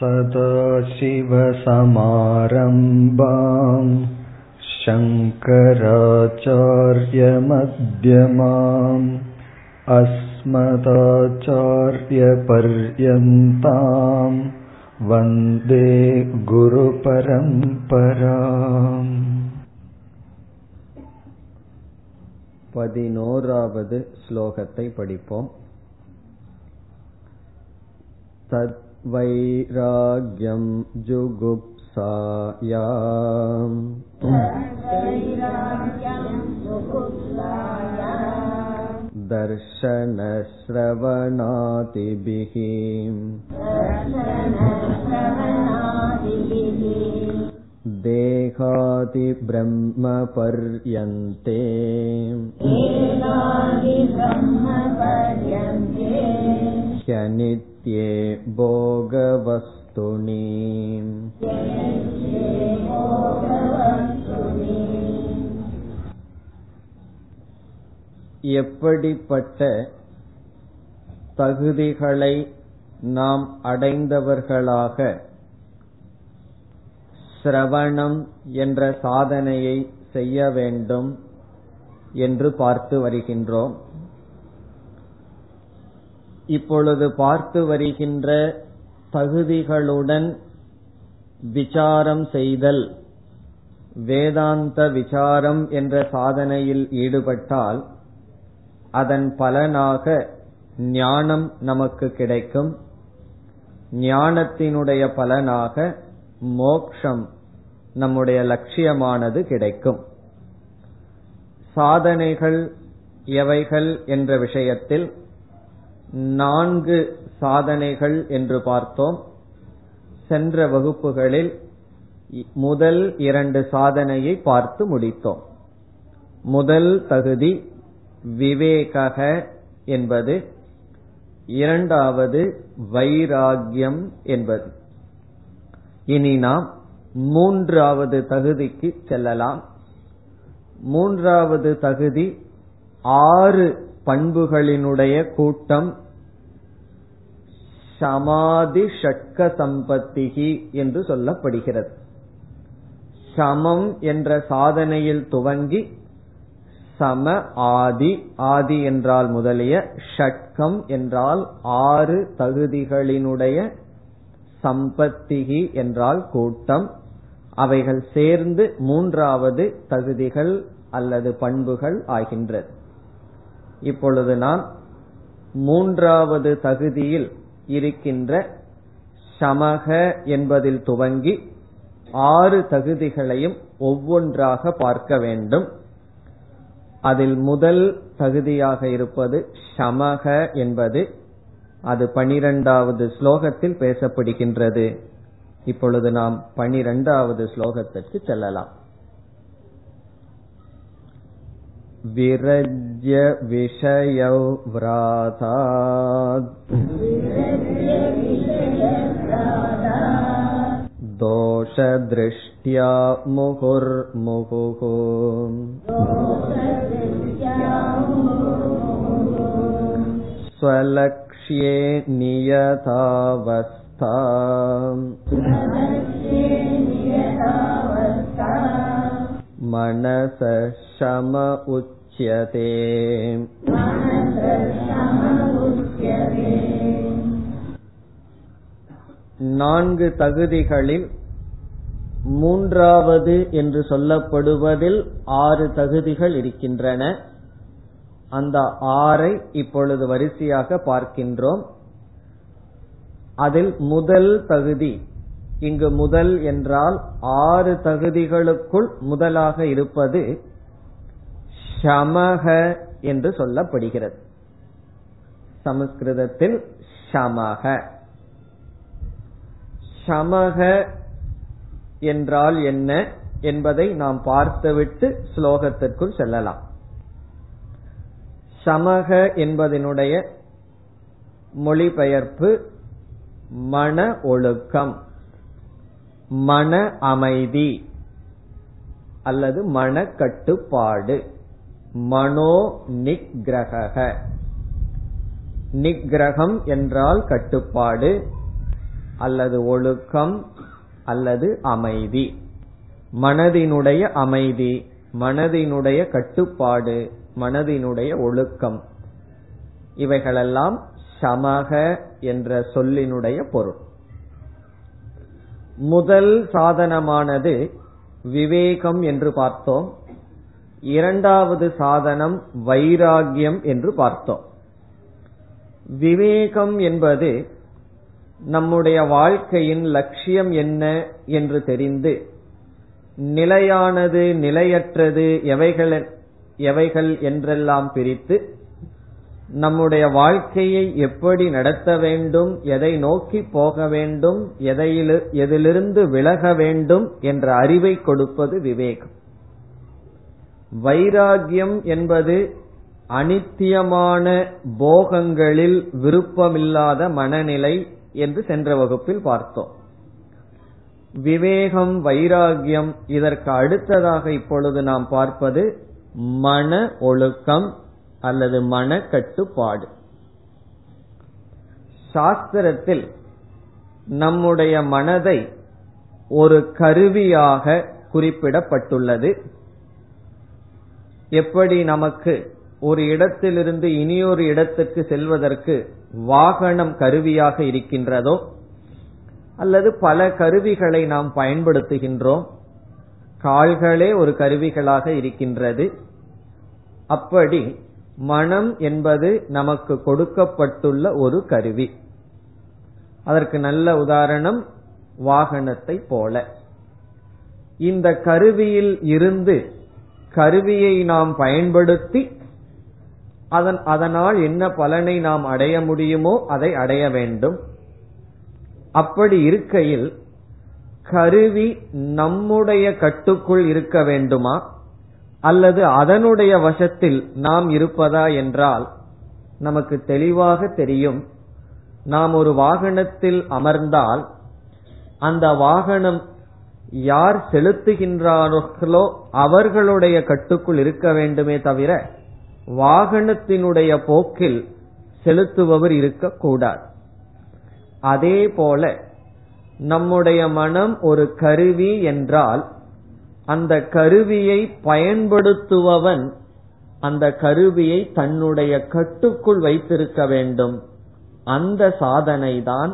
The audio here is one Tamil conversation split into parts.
सदाशिवसमारम्भाम् शङ्कराचार्यमध्यमाम् अस्मदाचार्यपर्यन्ताम् वन्दे गुरुपरम्पराम् பதினோராவது ஸ்லோகத்தை படிப்போம் तद्वैराग्यं जुगुप्सायाम्। दर्शनश्रवणादिभिः देहादिब्रह्मपर्यन्ते। ह्यनित्ये भोगवस्तुनि எப்படிப்பட்ட தகுதிகளை நாம் அடைந்தவர்களாக சிரவணம் என்ற சாதனையை செய்ய வேண்டும் என்று பார்த்து வருகின்றோம் இப்பொழுது பார்த்து வருகின்ற தகுதிகளுடன் விசாரம் செய்தல் வேதாந்த விசாரம் என்ற சாதனையில் ஈடுபட்டால் அதன் பலனாக ஞானம் நமக்கு கிடைக்கும். ஞானத்தினுடைய பலனாக மோக்ஷம் நம்முடைய லட்சியமானது கிடைக்கும். சாதனைகள் எவைகள் என்ற விஷயத்தில் நான்கு சாதனைகள் என்று பார்த்தோம். சென்ற வகுப்புகளில் முதல் இரண்டு சாதனையை பார்த்து முடித்தோம். முதல் தகுதி விவேகக என்பது. இரண்டாவது வைராகியம் என்பது. இனி நாம் மூன்றாவது தகுதிக்கு செல்லலாம். மூன்றாவது தகுதி ஆறு பண்புகளினுடைய கூட்டம் சமாதி ஷட்க சம்பத்திகி என்று சொல்லப்படுகிறது. சமம் என்ற சாதனையில் துவங்கி சம ஆதி ஆதி என்றால் முதலிய ஷட்கம் என்றால் ஆறு தகுதிகளினுடைய சம்பத்திகி என்றால் கூட்டம். அவைகள் சேர்ந்து மூன்றாவது தகுதிகள் அல்லது பண்புகள் ஆகின்றது. இப்பொழுது நாம் மூன்றாவது தகுதியில் இருக்கின்ற சமக என்பதில் துவங்கி ஆறு தகுதிகளையும் ஒவ்வொன்றாக பார்க்க வேண்டும். அதில் முதல் தகுதியாக இருப்பது சமக என்பது அது பனிரெண்டாவது ஸ்லோகத்தில் பேசப்படுகின்றது. இப்பொழுது நாம் பனிரெண்டாவது ஸ்லோகத்திற்கு செல்லலாம். विरज्य विषयौ व्रातात् दोषदृष्ट्या मुहुर्मुहुः स्वलक्ष्ये नियतावस्था மனச உச்சியதே. நான்கு தகுதிகளில் மூன்றாவது என்று சொல்லப்படுவதில் ஆறு தகுதிகள் இருக்கின்றன. அந்த ஆறை இப்பொழுது வரிசையாக பார்க்கின்றோம். அதில் முதல் தகுதி இங்கு முதல் என்றால் ஆறு தகுதிகளுக்குள் முதலாக இருப்பது ஷமக என்று சொல்லப்படுகிறது. சமஸ்கிருதத்தில் ஷமக ஷமக என்றால் என்ன என்பதை நாம் பார்த்துவிட்டு ஸ்லோகத்திற்குள் செல்லலாம். சமக என்பதனுடைய மொழிபெயர்ப்பு மன ஒழுக்கம். மன அமைதி அல்லது மன கட்டுப்பாடு மனோ நிகிரக நிகிரகம் என்றால் கட்டுப்பாடு அல்லது ஒழுக்கம் அல்லது அமைதி. மனதினுடைய அமைதி மனதினுடைய கட்டுப்பாடு மனதினுடைய ஒழுக்கம். இவைகளெல்லாம் சமக என்ற சொல்லினுடைய பொருள். முதல் சாதனமானது விவேகம் என்று பார்த்தோம். இரண்டாவது சாதனம் வைராகியம் என்று பார்த்தோம். விவேகம் என்பது நம்முடைய வாழ்க்கையின் லட்சியம் என்ன என்று தெரிந்து நிலையானது நிலையற்றது எவைகள் எவைகள் என்றெல்லாம் பிரித்து நம்முடைய வாழ்க்கையை எப்படி நடத்த வேண்டும் எதை நோக்கி போக வேண்டும் எதிலிருந்து விலக வேண்டும் என்ற அறிவை கொடுப்பது விவேகம். வைராகியம் என்பது அனித்தியமான போகங்களில் விருப்பமில்லாத மனநிலை என்று சென்ற வகுப்பில் பார்த்தோம். விவேகம் வைராகியம் இதற்கு அடுத்ததாக இப்பொழுது நாம் பார்ப்பது மன ஒழுக்கம் அல்லது மன கட்டுப்பாடு சாஸ்திரத்தில் நம்முடைய மனதை ஒரு கருவியாக குறிப்பிடப்பட்டுள்ளது. எப்படி நமக்கு ஒரு இடத்திலிருந்து இனியொரு இடத்துக்கு செல்வதற்கு வாகனம் கருவியாக இருக்கின்றதோ அல்லது பல கருவிகளை நாம் பயன்படுத்துகின்றோம் கால்களே ஒரு கருவிகளாக இருக்கின்றது. அப்படி மனம் என்பது நமக்கு கொடுக்கப்பட்டுள்ள ஒரு கருவி. அதற்கு நல்ல உதாரணம் வாகனத்தை போல. இந்த கருவியில் இருந்து கருவியை நாம் பயன்படுத்தி அதன் அதனால் என்ன பலனை நாம் அடைய முடியுமோ அதை அடைய வேண்டும். அப்படி இருக்கையில் கருவி நம்முடைய கட்டுக்குள் இருக்க வேண்டுமா? அல்லது அதனுடைய வசத்தில் நாம் இருப்பதா என்றால் நமக்கு தெளிவாக தெரியும். நாம் ஒரு வாகனத்தில் அமர்ந்தால் அந்த வாகனம் யார் செலுத்துகின்றார்களோ அவர்களுடைய கட்டுக்குள் இருக்க வேண்டுமே தவிர வாகனத்தினுடைய போக்கில் செலுத்துபவர் இருக்கக்கூடாது. அதே போல நம்முடைய மனம் ஒரு கருவி என்றால் அந்த கருவியை பயன்படுத்துபவன் அந்த கருவியை தன்னுடைய கட்டுக்குள் வைத்திருக்க வேண்டும். அந்த சாதனை தான்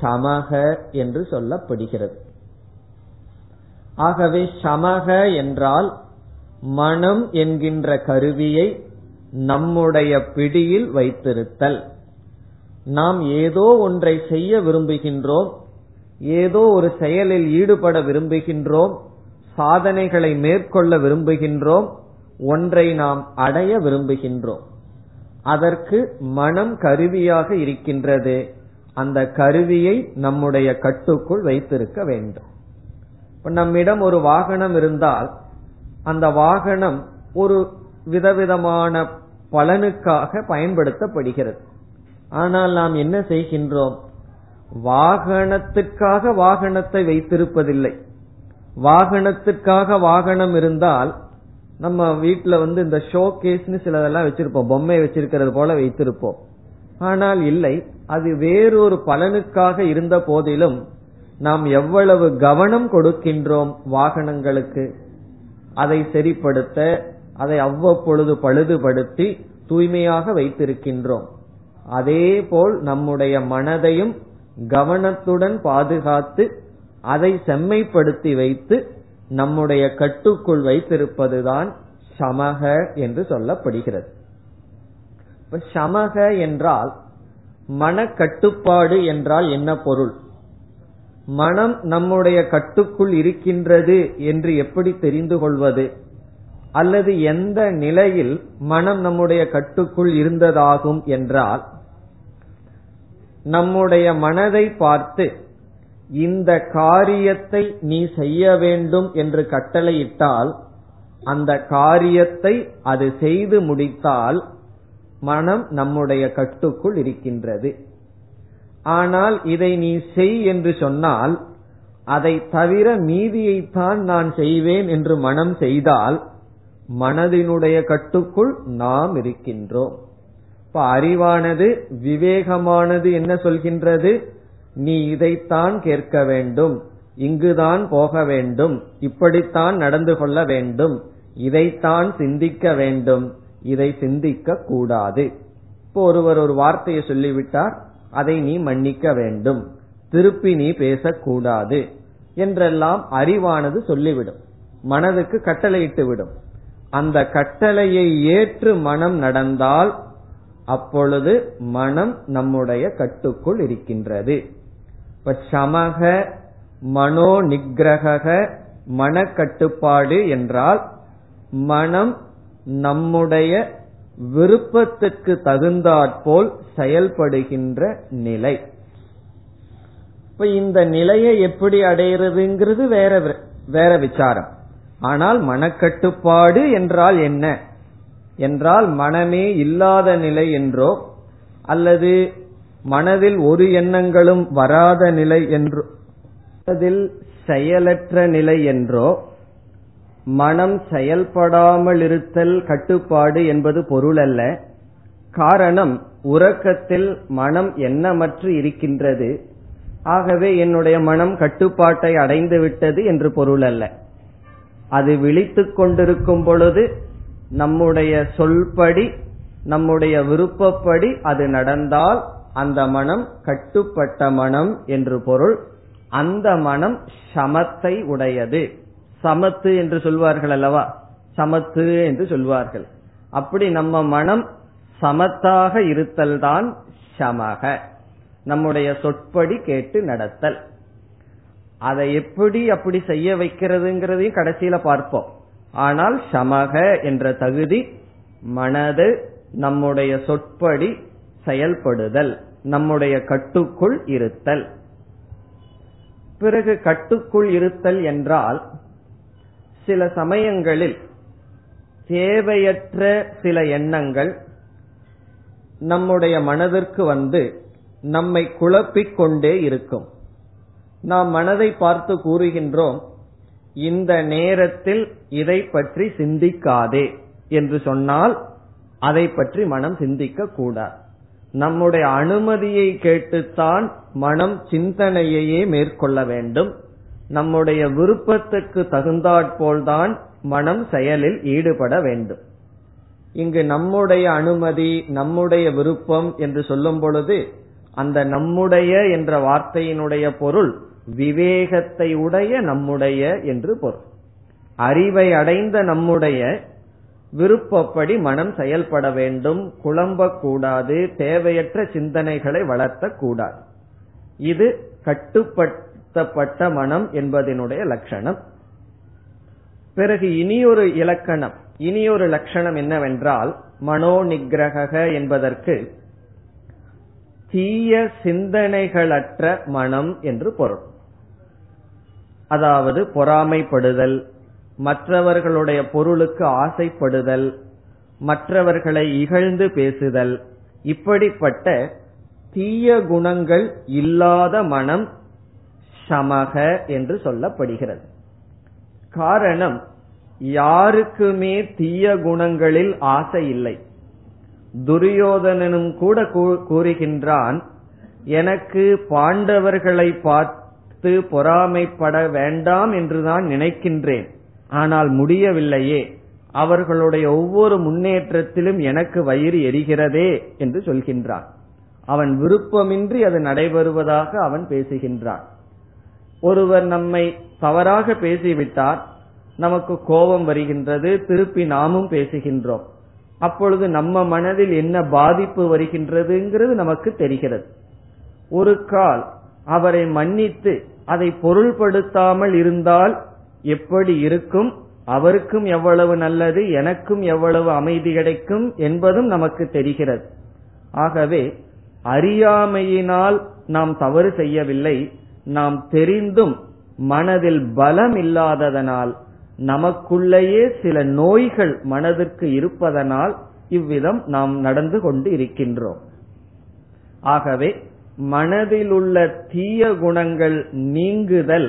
சமக என்று சொல்லப்படுகிறது. ஆகவே சமக என்றால் மனம் என்கின்ற கருவியை நம்முடைய பிடியில் வைத்திருத்தல். நாம் ஏதோ ஒன்றை செய்ய விரும்புகின்றோம் ஏதோ ஒரு செயலில் ஈடுபட விரும்புகின்றோம் சாதனைகளை மேற்கொள்ள விரும்புகின்றோம் ஒன்றை நாம் அடைய விரும்புகின்றோம். அதற்கு மனம் கருவியாக இருக்கின்றது. அந்த கருவியை நம்முடைய கட்டுக்குள் வைத்திருக்க வேண்டும். இப்ப நம்மிடம் ஒரு வாகனம் இருந்தால் அந்த வாகனம் ஒரு விதவிதமான பலனுக்காக பயன்படுத்தப்படுகிறது. ஆனால் நாம் என்ன செய்கின்றோம்? வாகனத்துக்காக வாகனத்தை வைத்திருப்பதில்லை. வாகனத்துக்காக வாகனம் இருந்தால் நம்ம வீட்டுல வந்து இந்த ஷோ கேஸ்னு சிலதெல்லாம் வச்சிருப்போம். பொம்மை வச்சிருக்கிறது போல வைத்திருப்போம். ஆனால் இல்லை அது வேறொரு பலனுக்காக இருந்த போதிலும் நாம் எவ்வளவு கவனம் கொடுக்கின்றோம் வாகனங்களுக்கு அதை சரிப்படுத்த அதை அவ்வப்பொழுது பழுதுபடுத்தி தூய்மையாக வைத்திருக்கின்றோம். அதேபோல் நம்முடைய மனதையும் கவனத்துடன் பாதுகாத்து அதை செம்மைப்படுத்தி வைத்து நம்முடைய கட்டுக்குள் வைத்திருப்பதுதான் சமக என்று சொல்லப்படுகிறது. இப்ப சமக என்றால் மனக்கட்டுப்பாடு என்றால் என்ன பொருள்? மனம் நம்முடைய கட்டுக்குள் இருக்கின்றது என்று எப்படி தெரிந்து கொள்வது? அல்லது எந்த நிலையில் மனம் நம்முடைய கட்டுக்குள் இருந்ததாகும் என்றால் நம்முடைய மனதை பார்த்து இந்த காரியத்தை நீ செய்ய வேண்டும் என்று கட்டளையிட்டால் அந்த காரியத்தை அது செய்து முடித்தால் மனம் நம்முடைய கட்டுக்குள் இருக்கின்றது. ஆனால் இதை நீ செய் என்று சொன்னால் அதை தவிர மீதியைத்தான் நான் செய்வேன் என்று மனம் செய்தால் மனதினுடைய கட்டுக்குள் நாம் இருக்கின்றோம். இப்ப அறிவானது விவேகமானது என்ன சொல்கின்றது? நீ இதைத்தான் கேட்க வேண்டும். இங்குதான் போக வேண்டும். இப்படித்தான் நடந்து கொள்ள வேண்டும். இதைத்தான் சிந்திக்க வேண்டும். இதை சிந்திக்க கூடாது. இப்போ ஒருவர் ஒரு வார்த்தையை சொல்லிவிட்டார். அதை நீ மன்னிக்க வேண்டும். திருப்பி நீ பேசக்கூடாது என்றெல்லாம் அறிவானது சொல்லிவிடும். மனதுக்கு கட்டளையிட்டு விடும் அந்த கட்டளையை ஏற்று மனம் நடந்தால் அப்பொழுது மனம் நம்முடைய கட்டுக்குள் இருக்கின்றது. இப்ப சமக மனோ நிகிரக மனக்கட்டுப்பாடு என்றால் மனம் நம்முடைய விருப்பத்துக்கு தகுந்தாற்போல் செயல்படுகின்ற நிலை. இப்ப இந்த நிலையை எப்படி அடையிறதுங்கிறது வேற வேற விசாரம். ஆனால் மனக்கட்டுப்பாடு என்றால் என்ன? என்றால் மனமே இல்லாத நிலை என்றோ அல்லது மனதில் ஒரு எண்ணங்களும் வராத நிலை என்றோ மனதில் செயலற்ற நிலை என்றோ மனம் செயல்படாமல் இருத்தல் கட்டுப்பாடு என்பது பொருள் அல்ல காரணம் உறக்கத்தில் மனம் எண்ணமற்று இருக்கின்றது. ஆகவே என்னுடைய மனம் கட்டுப்பாட்டை அடைந்து விட்டது என்று பொருள் அல்ல அது விழித்துக் கொண்டிருக்கும் பொழுது நம்முடைய சொல்படி நம்முடைய விருப்பப்படி அது நடந்தால் அந்த மனம் கட்டுப்பட்ட மனம் என்று பொருள். அந்த மனம் சமத்தை உடையது. சமத்து என்று சொல்வார்கள் அல்லவா? சமத்து என்று சொல்வார்கள். அப்படி நம்ம மனம் சமத்தாக இருத்தல் தான் சமக. நம்முடைய சொற்படி கேட்டு நடத்தல். அதை எப்படி அப்படி செய்ய வைக்கிறதுங்கிறதையும் கடைசியில பார்ப்போம். ஆனால் சமக என்ற தகுதி மனது நம்முடைய சொற்படி செயல்படுதல். நம்முடைய கட்டுக்குள் இருத்தல். பிறகு கட்டுக்குள் இருத்தல் என்றால் சில சமயங்களில் தேவையற்ற சில எண்ணங்கள் நம்முடைய மனதிற்கு வந்து நம்மை குழப்பிக் கொண்டே இருக்கும். நாம் மனதை பார்த்து கூறுகின்றோம் இந்த நேரத்தில் இதை பற்றி சிந்திக்காதே என்று சொன்னால் அதை பற்றி மனம் சிந்திக்க கூடாது நம்முடைய அனுமதியை கேட்டுத்தான் மனம் சிந்தனையையே மேற்கொள்ள வேண்டும். நம்முடைய விருப்பத்துக்கு தகுந்தாற்போல்தான் மனம் செயலில் ஈடுபட வேண்டும். இங்கு நம்முடைய அனுமதி நம்முடைய விருப்பம் என்று சொல்லும் பொழுது அந்த நம்முடைய என்ற வார்த்தையினுடைய பொருள் விவேகத்தை உடைய நம்முடைய என்று பொருள். அறிவை அடைந்த நம்முடைய விருப்பப்படி மனம் செயல்பட வேண்டும் குழம்பக்கூடாது தேவையற்ற சிந்தனைகளை வளர்த்தக்கூடாது இது கட்டுப்படுத்தப்பட்ட மனம் என்பதனுடைய லட்சணம். பிறகு இனியொரு இலக்கணம் இனியொரு லட்சணம் என்னவென்றால் மனோ நிகிரக என்பதற்கு தீய சிந்தனைகளற்ற மனம் என்று பொருள். அதாவது பொறாமைப்படுதல் மற்றவர்களுடைய பொருளுக்கு ஆசைப்படுதல் மற்றவர்களை இகழ்ந்து பேசுதல் இப்படிப்பட்ட தீய குணங்கள் இல்லாத மனம் சமக என்று சொல்லப்படுகிறது. காரணம் யாருக்குமே தீய குணங்களில் ஆசை இல்லை. துரியோதனனும் கூட கூறுகின்றான் எனக்கு பாண்டவர்களை பார்த்து பொறாமைப்பட வேண்டாம் என்றுதான் நினைக்கின்றேன். ஆனால் முடியவில்லையே. அவர்களுடைய ஒவ்வொரு முன்னேற்றத்திலும் எனக்கு வயிறு எரிகிறதே என்று சொல்கின்றான். அவன் விருப்பமின்றி அது நடைபெறுவதாக அவன் பேசுகின்றான். ஒருவர் நம்மை தவறாக பேசிவிட்டார் நமக்கு கோபம் வருகின்றது திருப்பி நாமும் பேசுகின்றோம். அப்பொழுது நம்ம மனதில் என்ன பாதிப்பு வருகின்றதுங்கிறது நமக்கு தெரிகிறது. ஒரு கால் அவரை மன்னித்து அதை பொருள்படுத்தாமல் இருந்தால் எப்படி இருக்கும் அவருக்கும் எவ்வளவு நல்லது எனக்கும் எவ்வளவு அமைதி கிடைக்கும் என்பதும் நமக்கு தெரிகிறது. ஆகவே அறியாமையினால் நாம் தவறு செய்யவில்லை நாம் தெரிந்தும் மனதில் பலம் இல்லாததனால் நமக்குள்ளேயே சில நோய்கள் மனதிற்கு இருப்பதனால் இவ்விதம் நாம் நடந்து கொண்டு இருக்கின்றோம். ஆகவே மனதிலுள்ள தீய குணங்கள் நீங்குதல்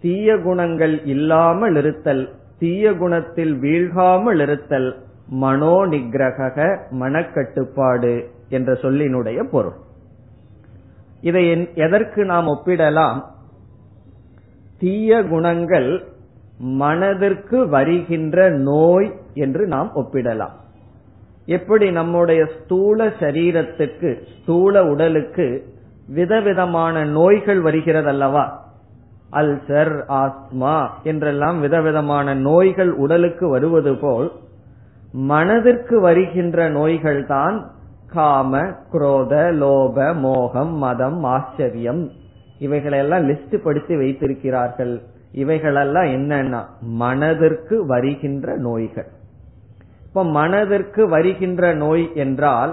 தீய குணங்கள் இல்லாமல் இருத்தல் தீய குணத்தில் வீழ்காமல் இருத்தல் மனோ நிகிரக மனக்கட்டுப்பாடு என்ற சொல்லினுடைய பொருள். இதை எதற்கு நாம் ஒப்பிடலாம்? தீய குணங்கள் மனதிற்கு வருகின்ற நோய் என்று நாம் ஒப்பிடலாம். எப்படி நம்முடைய ஸ்தூல சரீரத்துக்கு ஸ்தூல உடலுக்கு விதவிதமான நோய்கள் வருகிறதல்லவா? அல்சர் ஆஸ்மா என்றெல்லாம் விதவிதமான நோய்கள் உடலுக்கு வருவது போல் மனதிற்கு வருகின்ற நோய்கள் தான் காம குரோத லோப மோகம் மதம் ஆச்சரியம். இவைகளெல்லாம் லிஸ்ட் படுத்தி வைத்திருக்கிறார்கள். இவைகளெல்லாம் என்னன்னா மனதிற்கு வருகின்ற நோய்கள். இப்ப மனதிற்கு வருகின்ற நோய் என்றால்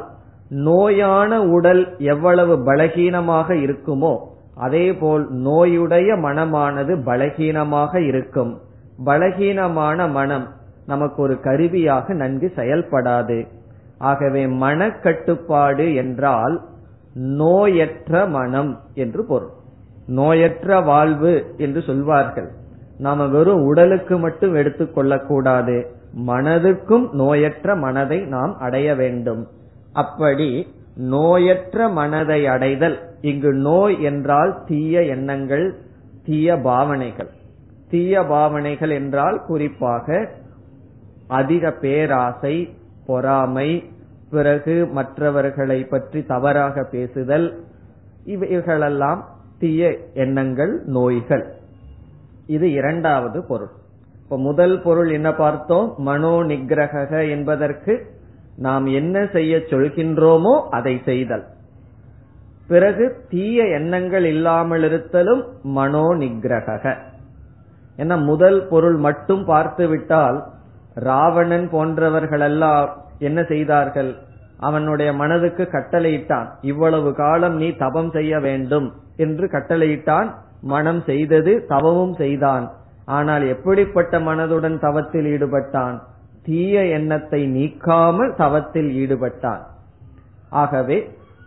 நோயான உடல் எவ்வளவு பலகீனமாக இருக்குமோ அதேபோல் நோயுடைய மனமானது பலகீனமாக இருக்கும். பலகீனமான மனம் நமக்கு ஒரு கருவியாக நன்கு செயல்படாது. ஆகவே மனக்கட்டுப்பாடு என்றால் நோயற்ற மனம் என்று பொருள். நோயற்ற வாழ்வு என்று சொல்வார்கள். நாம வெறும் உடலுக்கு மட்டும் எடுத்துக்கொள்ளக்கூடாது மனதுக்கும் நோயற்ற மனதை நாம் அடைய வேண்டும். அப்படி நோயற்ற மனதை அடைதல் இங்கு நோய் என்றால் தீய எண்ணங்கள் தீய பாவனைகள். தீய பாவனைகள் என்றால் குறிப்பாக அதிக பேராசை பொறாமை பிறகு மற்றவர்களை பற்றி தவறாக பேசுதல் இவைகளெல்லாம் தீய எண்ணங்கள் நோய்கள். இது இரண்டாவது பொருள். இப்ப முதல் பொருள் என்ன பார்த்தோம்? மனோ நிகிரக என்பதற்கு நாம் என்ன செய்ய சொல்கின்றோமோ அதை செய்தல். பிறகு தீய எண்ணங்கள் இல்லாமல் இருத்தலும் மனோ நிகிரக என முதல் பொருள் மட்டும் பார்த்து விட்டால் ராவணன் போன்றவர்களெல்லாம் என்ன செய்தார்கள்? அவனுடைய மனதுக்கு கட்டளையிட்டான் இவ்வளவு காலம் நீ தபம் செய்ய வேண்டும் என்று கட்டளையிட்டான் மனம் செய்தது தவமும் செய்தான். ஆனால் எப்படிப்பட்ட மனதுடன் தவத்தில் ஈடுபட்டான்? தீய எண்ணத்தை நீக்காமல் தவத்தில் ஈடுபட்டான். ஆகவே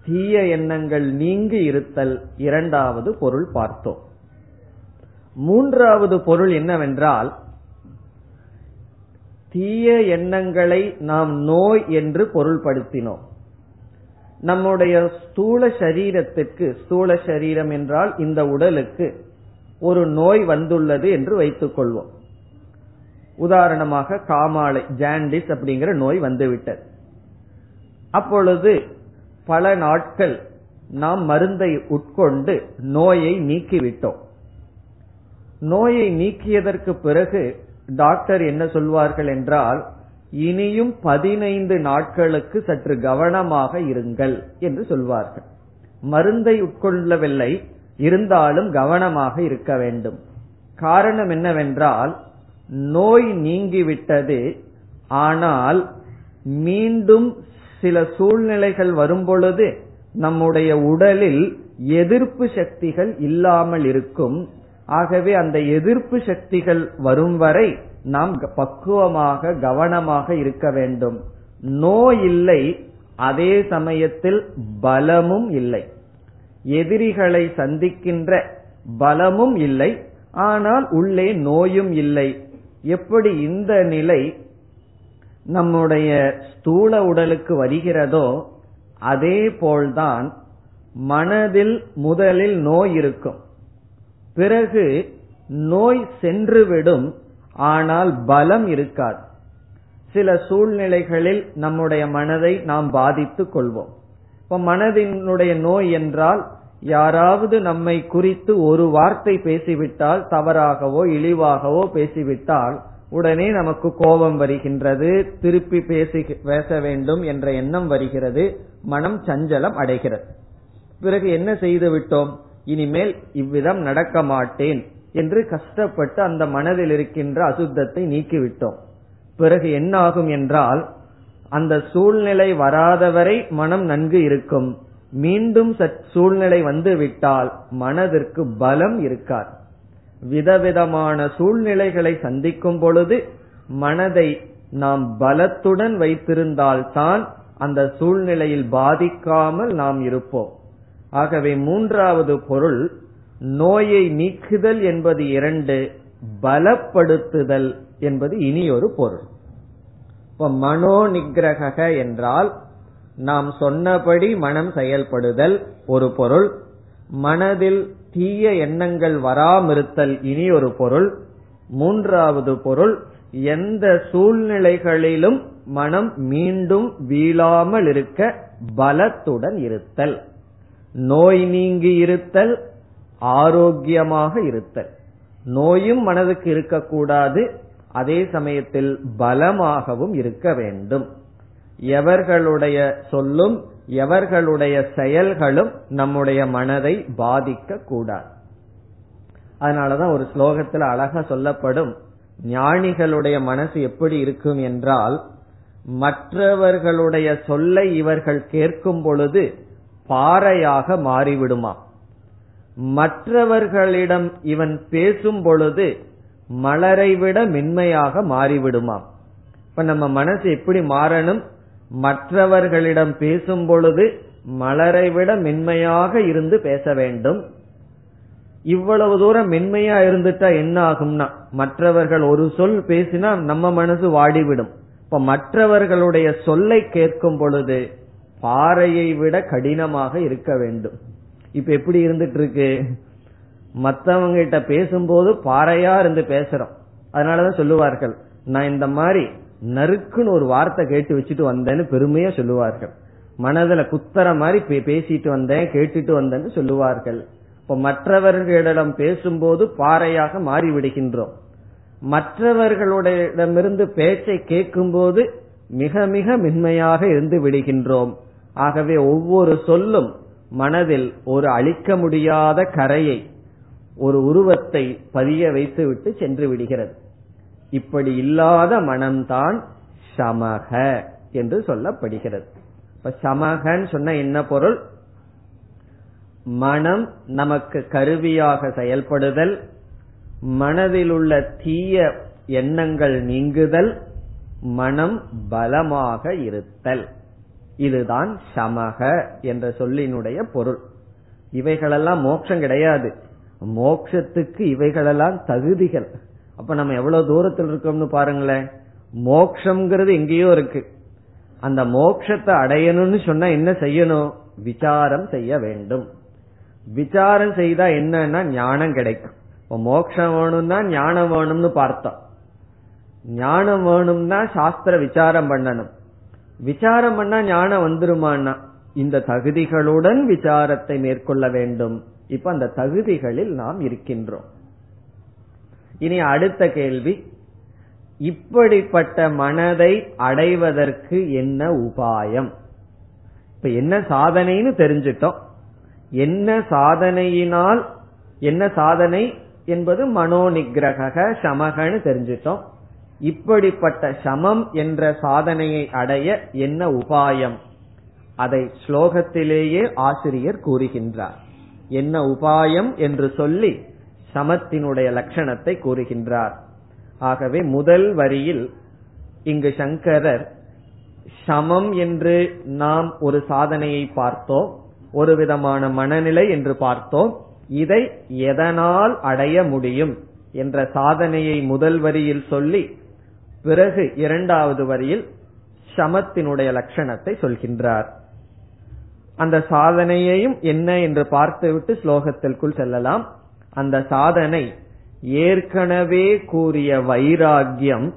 தீய எண்ணங்கள் நீங்கி இருத்தல் இரண்டாவது பொருள் பார்த்தோம். மூன்றாவது பொருள் என்னவென்றால் தீய எண்ணங்களை நாம் நோய் என்று பொருள்படுத்தினோம். நம்முடைய ஸ்தூல சரீரத்திற்கு ஸ்தூல சரீரம் என்றால் இந்த உடலுக்கு ஒரு நோய் வந்துள்ளது என்று வைத்துக் கொள்வோம். உதாரணமாக காமாலை ஜாண்டிஸ் அப்படிங்கிற நோய் வந்துவிட்டது. அப்பொழுது பல நாட்கள் நாம் மருந்தை உட்கொண்டு நோயை நீக்கிவிட்டோம். நோயை நீக்கியதற்கு பிறகு டாக்டர் என்ன சொல்வார்கள் என்றால் இனியும் பதினைந்து நாட்களுக்கு சற்று கவனமாக இருங்கள் என்று சொல்வார்கள். மருந்தை உட்கொள்ளவில்லை இருந்தாலும் கவனமாக இருக்க வேண்டும். காரணம் என்னவென்றால் நோய் நீங்கிவிட்டது ஆனால் மீண்டும் சில சூழ்நிலைகள் வரும்பொழுது நம்முடைய உடலில் எதிர்ப்பு சக்திகள் இல்லாமல் இருக்கும். ஆகவே அந்த எதிர்ப்பு சக்திகள் வரும் வரை நாம் பக்குவமாக கவனமாக இருக்க வேண்டும். நோய் இல்லை அதே சமயத்தில் பலமும் இல்லை. எதிரிகளை சந்திக்கின்ற பலமும் இல்லை. ஆனால் உள்ளே நோயும் இல்லை. எப்படி இந்த நிலை நம்முடைய ஸ்தூல உடலுக்கு வருகிறதோ அதே போல்தான் மனதில் முதலில் நோய் இருக்கும். பிறகு நோய் சென்றுவிடும் ஆனால் பலம் இருக்காது. சில சூழ்நிலைகளில் நம்முடைய மனதை நாம் பாதித்துக் கொள்வோம். இப்ப மனதினுடைய நோய் என்றால் யாராவது நம்மை குறித்து ஒரு வார்த்தை பேசிவிட்டால் தவறாகவோ இழிவாகவோ பேசிவிட்டால் உடனே நமக்கு கோபம் வருகின்றது. திருப்பி பேசி பேச வேண்டும் என்ற எண்ணம் வருகிறது. மனம் சஞ்சலம் அடைகிறது. பிறகு என்ன செய்து விட்டோம்? இனிமேல் இவ்விதம் நடக்க மாட்டேன் என்று கஷ்டப்பட்டு அந்த மனதில் இருக்கின்ற அசுத்தத்தை நீக்கிவிட்டோம். பிறகு என்ன ஆகும் என்றால் அந்த சூழ்நிலை வராதவரை மனம் நன்கு இருக்கும். மீண்டும் சூழ்நிலை வந்து விட்டால் மனதிற்கு பலம் இருக்காது. விதவிதமான சூழ்நிலைகளை சந்திக்கும் பொழுது மனதை நாம் பலத்துடன் வைத்திருந்தால் தான் அந்த சூழ்நிலையில் பாதிக்காமல் நாம் இருப்போம். ஆகவே மூன்றாவது பொருள் நோயை நீக்குதல் என்பது இரண்டு பலப்படுத்துதல் என்பது இனி ஒரு பொருள். இப்ப மனோ நிகிரக என்றால் நாம் சொன்னபடி மனம் செயல்படுதல் ஒரு பொருள் மனதில் தீய எண்ணங்கள் வராமிருத்தல் இனி ஒரு பொருள். மூன்றாவது பொருள் எந்த சூழ்நிலைகளிலும் மனம் மீண்டும் வீழாமல் இருக்க பலத்துடன் இருத்தல். நோய் நீங்கி இருத்தல் ஆரோக்கியமாக இருத்தல். நோயும் மனதுக்கு இருக்கக்கூடாது அதே சமயத்தில் பலமாகவும் இருக்க வேண்டும். எவர்களுடைய சொல்லும் எவர்களுடைய செயல்களும் நம்முடைய மனதை பாதிக்க கூடாது. அதனாலதான் ஒரு ஸ்லோகத்தில் அழகா சொல்லப்படும் ஞானிகளுடைய மனசு எப்படி இருக்கும் என்றால் மற்றவர்களுடைய சொல்லை இவர்கள் கேட்கும் பொழுது பாறையாக மாறிவிடுமா? மற்றவர்களிடம் இவன் பேசும் பொழுது மலரை விட மென்மையாக மாறிவிடுமாம் இப்ப நம்ம மனசு எப்படி மாறணும்? மற்றவர்களிடம் பேசும் பொழுது மலரை விட மென்மையாக இருந்து பேச வேண்டும். இவ்வளவு தூரம் மென்மையா இருந்துட்டா என்ன ஆகும்னா மற்றவர்கள் ஒரு சொல் பேசினா நம்ம மனசு வாடிவிடும். இப்ப மற்றவர்களுடைய சொல்லை கேட்கும் பொழுது பாறையை விட கடினமாக இருக்க வேண்டும். இப்ப எப்படி இருந்துட்டு இருக்கு மத்தவங்க கிட்ட பேசும்போது பாறையா இருந்து பேசுறோம். அதனாலதான் சொல்லுவார்கள் நான் இந்த மாதிரி நறுக்குன்னு ஒரு வார்த்தை கேட்டு வச்சுட்டு வந்தேன்னு பெருமையா சொல்லுவார்கள். மனதுல குத்தர மாதிரி பேசிட்டு வந்தேன் கேட்டுட்டு வந்தேன்னு சொல்லுவார்கள். இப்ப மற்றவர்களிடம் பேசும்போது பாறையாக மாறி விடுகின்றோம் மற்றவர்களுடையிடமிருந்து பேச்சை கேட்கும்போது மிக மிக மென்மையாக இருந்து விடுகின்றோம். ஆகவே ஒவ்வொரு சொல்லும் மனதில் ஒரு அழிக்க முடியாத கரையை ஒரு உருவத்தை பதிய வைத்துவிட்டு சென்று விடுகிறது. இப்படி இல்லாத மனம்தான் சமக என்று சொல்லப்படுகிறது. இப்ப சமகன்னு சொன்ன என்ன பொருள்? மனம் நமக்கு கருவியாக செயல்படுதல் மனதில் உள்ள தீய எண்ணங்கள் நீங்குதல் மனம் பலமாக இருத்தல். இதுதான் சமக என்ற சொல்லினுடைய பொருள். இவைகளெல்லாம் மோட்சம் கிடையாது. மோக்ஷத்துக்கு இவைகளெல்லாம் தகுதிகள். அப்ப நம்ம எவ்வளவு தூரத்தில் இருக்கோம்னு பாருங்களேன். மோக்ஷங்கிறது எங்கேயோ இருக்கு. அந்த மோக்ஷத்தை அடையணும்னு சொன்னா என்ன செய்யணும்? விசாரம் செய்ய வேண்டும். விசாரம் செய்தா என்னன்னா ஞானம் கிடைக்கும். இப்ப மோட்சம் வேணும்னா ஞானம் வேணும்னு பார்த்தோம். ஞானம் வேணும்னா சாஸ்திர விசாரம் பண்ணணும். விசாரம் பண்ணா ஞானம் வந்துருமான்னா இந்த தகுதிகளுடன் விசாரத்தை மேற்கொள்ள வேண்டும். இப்ப அந்த தகுதிகளில் நாம் இருக்கின்றோம். இனி அடுத்த கேள்வி. இப்படிப்பட்ட மனதை அடைவதற்கு என்ன உபாயம்? இப்ப என்ன சாதனைன்னு தெரிஞ்சிட்டோம். என்ன சாதனையினால் என்ன சாதனை என்பது மனோ நிகிரக சமகன்னு தெரிஞ்சிட்டோம். இப்படிப்பட்ட சமம் என்ற சாதனையை அடைய என்ன உபாயம்? அதை ஸ்லோகத்திலேயே ஆசிரியர் கூறுகின்றார். என்ன உபாயம் என்று சொல்லி சமத்தினுடைய லட்சணத்தை கூறுகின்றார். ஆகவே முதல் வரியில் இங்கு சங்கரர் சமம் என்று நாம் ஒரு சாதனையை பார்த்தோம் ஒரு விதமான மனநிலை என்று பார்த்தோம் இதை எதனால் அடைய முடியும்? என்ற சாதனையை முதல் வரியில் சொல்லி பிறகு இரண்டாவது வரியில் சமத்தினுடைய லட்சணத்தை சொல்கின்றார். அந்த சாதனையையும் என்ன என்று பார்த்துவிட்டு ஸ்லோகத்திற்குள் செல்லலாம். அந்த சாதனை ஏற்கனவே கூறிய வைராகியம்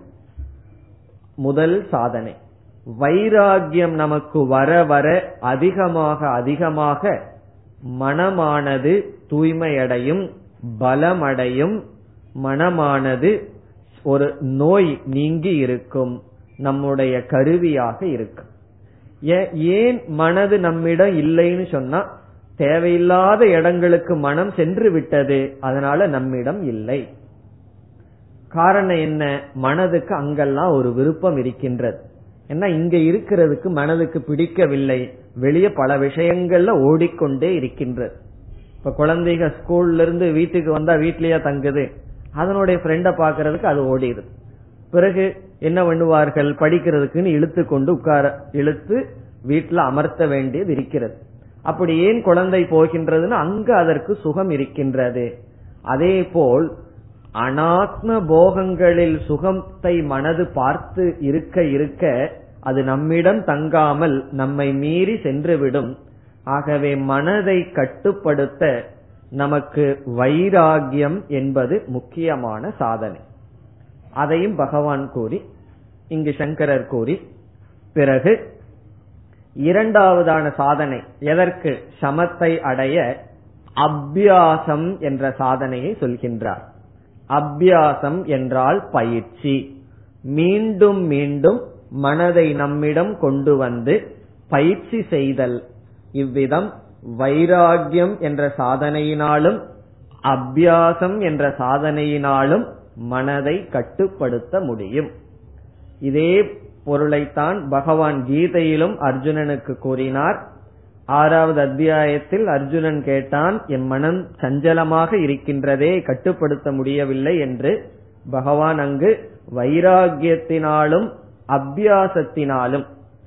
முதல் சாதனை. வைராகியம் நமக்கு வர வர அதிகமாக அதிகமாக மனமானது தூய்மையடையும் பலமடையும். மனமானது ஒரு நோய் நீங்கி இருக்கும் நம்முடைய கருவியாக இருக்கும். ஏன் மனது நம்மிடம் இல்லைன்னு சொன்னா தேவையில்லாத இடங்களுக்கு மனம் சென்று விட்டது. அதனால நம்மிடம் இல்லை. காரணம் என்ன? மனதுக்கு அங்கெல்லாம் ஒரு விருப்பம் இருக்கின்றது. ஏன்னா இங்க இருக்கிறதுக்கு மனதுக்கு பிடிக்கவில்லை. வெளியே பல விஷயங்கள்ல ஓடிக்கொண்டே இருக்கின்றது. இப்ப குழந்தைங்க ஸ்கூல்ல இருந்து வீட்டுக்கு வந்தா வீட்லயே தங்குது. அதனுடைய ஃப்ரெண்ட பாக்குறதுக்கு அது ஓடிடுது. பிறகு என்ன பண்ணுவார்கள்? படிக்கிறதுக்குன்னு இழுத்து கொண்டு உட்கார இழுத்து வீட்டுல அமர்த்த வேண்டியது இருக்கிறது. அப்படி ஏன் குழந்தை போகின்றதுன்னு அங்க அதற்கு சுகம் இருக்கின்றது. அதே போல் அனாத்ம போகங்களில் சுகத்தை மனது பார்த்து இருக்க இருக்க அது நம்மிடம் தங்காமல் நம்மை மீறி சென்றுவிடும். ஆகவே மனதை கட்டுப்படுத்த நமக்கு வைராகியம் என்பது முக்கியமான சாதனை. அதையும் பகவான் கூறி இங்கு சங்கரர் கூறி பிறகு இரண்டாவதான சாதனை எதற்கு? சமத்தை அடைய அபியாசம் என்ற சாதனையை சொல்கின்றார். அபியாசம் என்றால் பயிற்சி. மீண்டும் மீண்டும் மனதை நம்மிடம் கொண்டு வந்து பயிற்சி செய்தல். இவ்விதம் வைராகியம் என்ற சாதனையினாலும் அபியாசம் என்ற சாதனையினாலும் மனதை கட்டுப்படுத்த முடியும். இதே பொருளைத்தான் பகவான் கீதையிலும் அர்ஜுனனுக்கு கூறினார். ஆறாவது அத்தியாயத்தில் அர்ஜுனன் கேட்டான் என் மனம் சஞ்சலமாக இருக்கின்றதே கட்டுப்படுத்த முடியவில்லை என்று. பகவான் அங்கு வைராகியத்தினாலும் அபியாசத்தினாலும்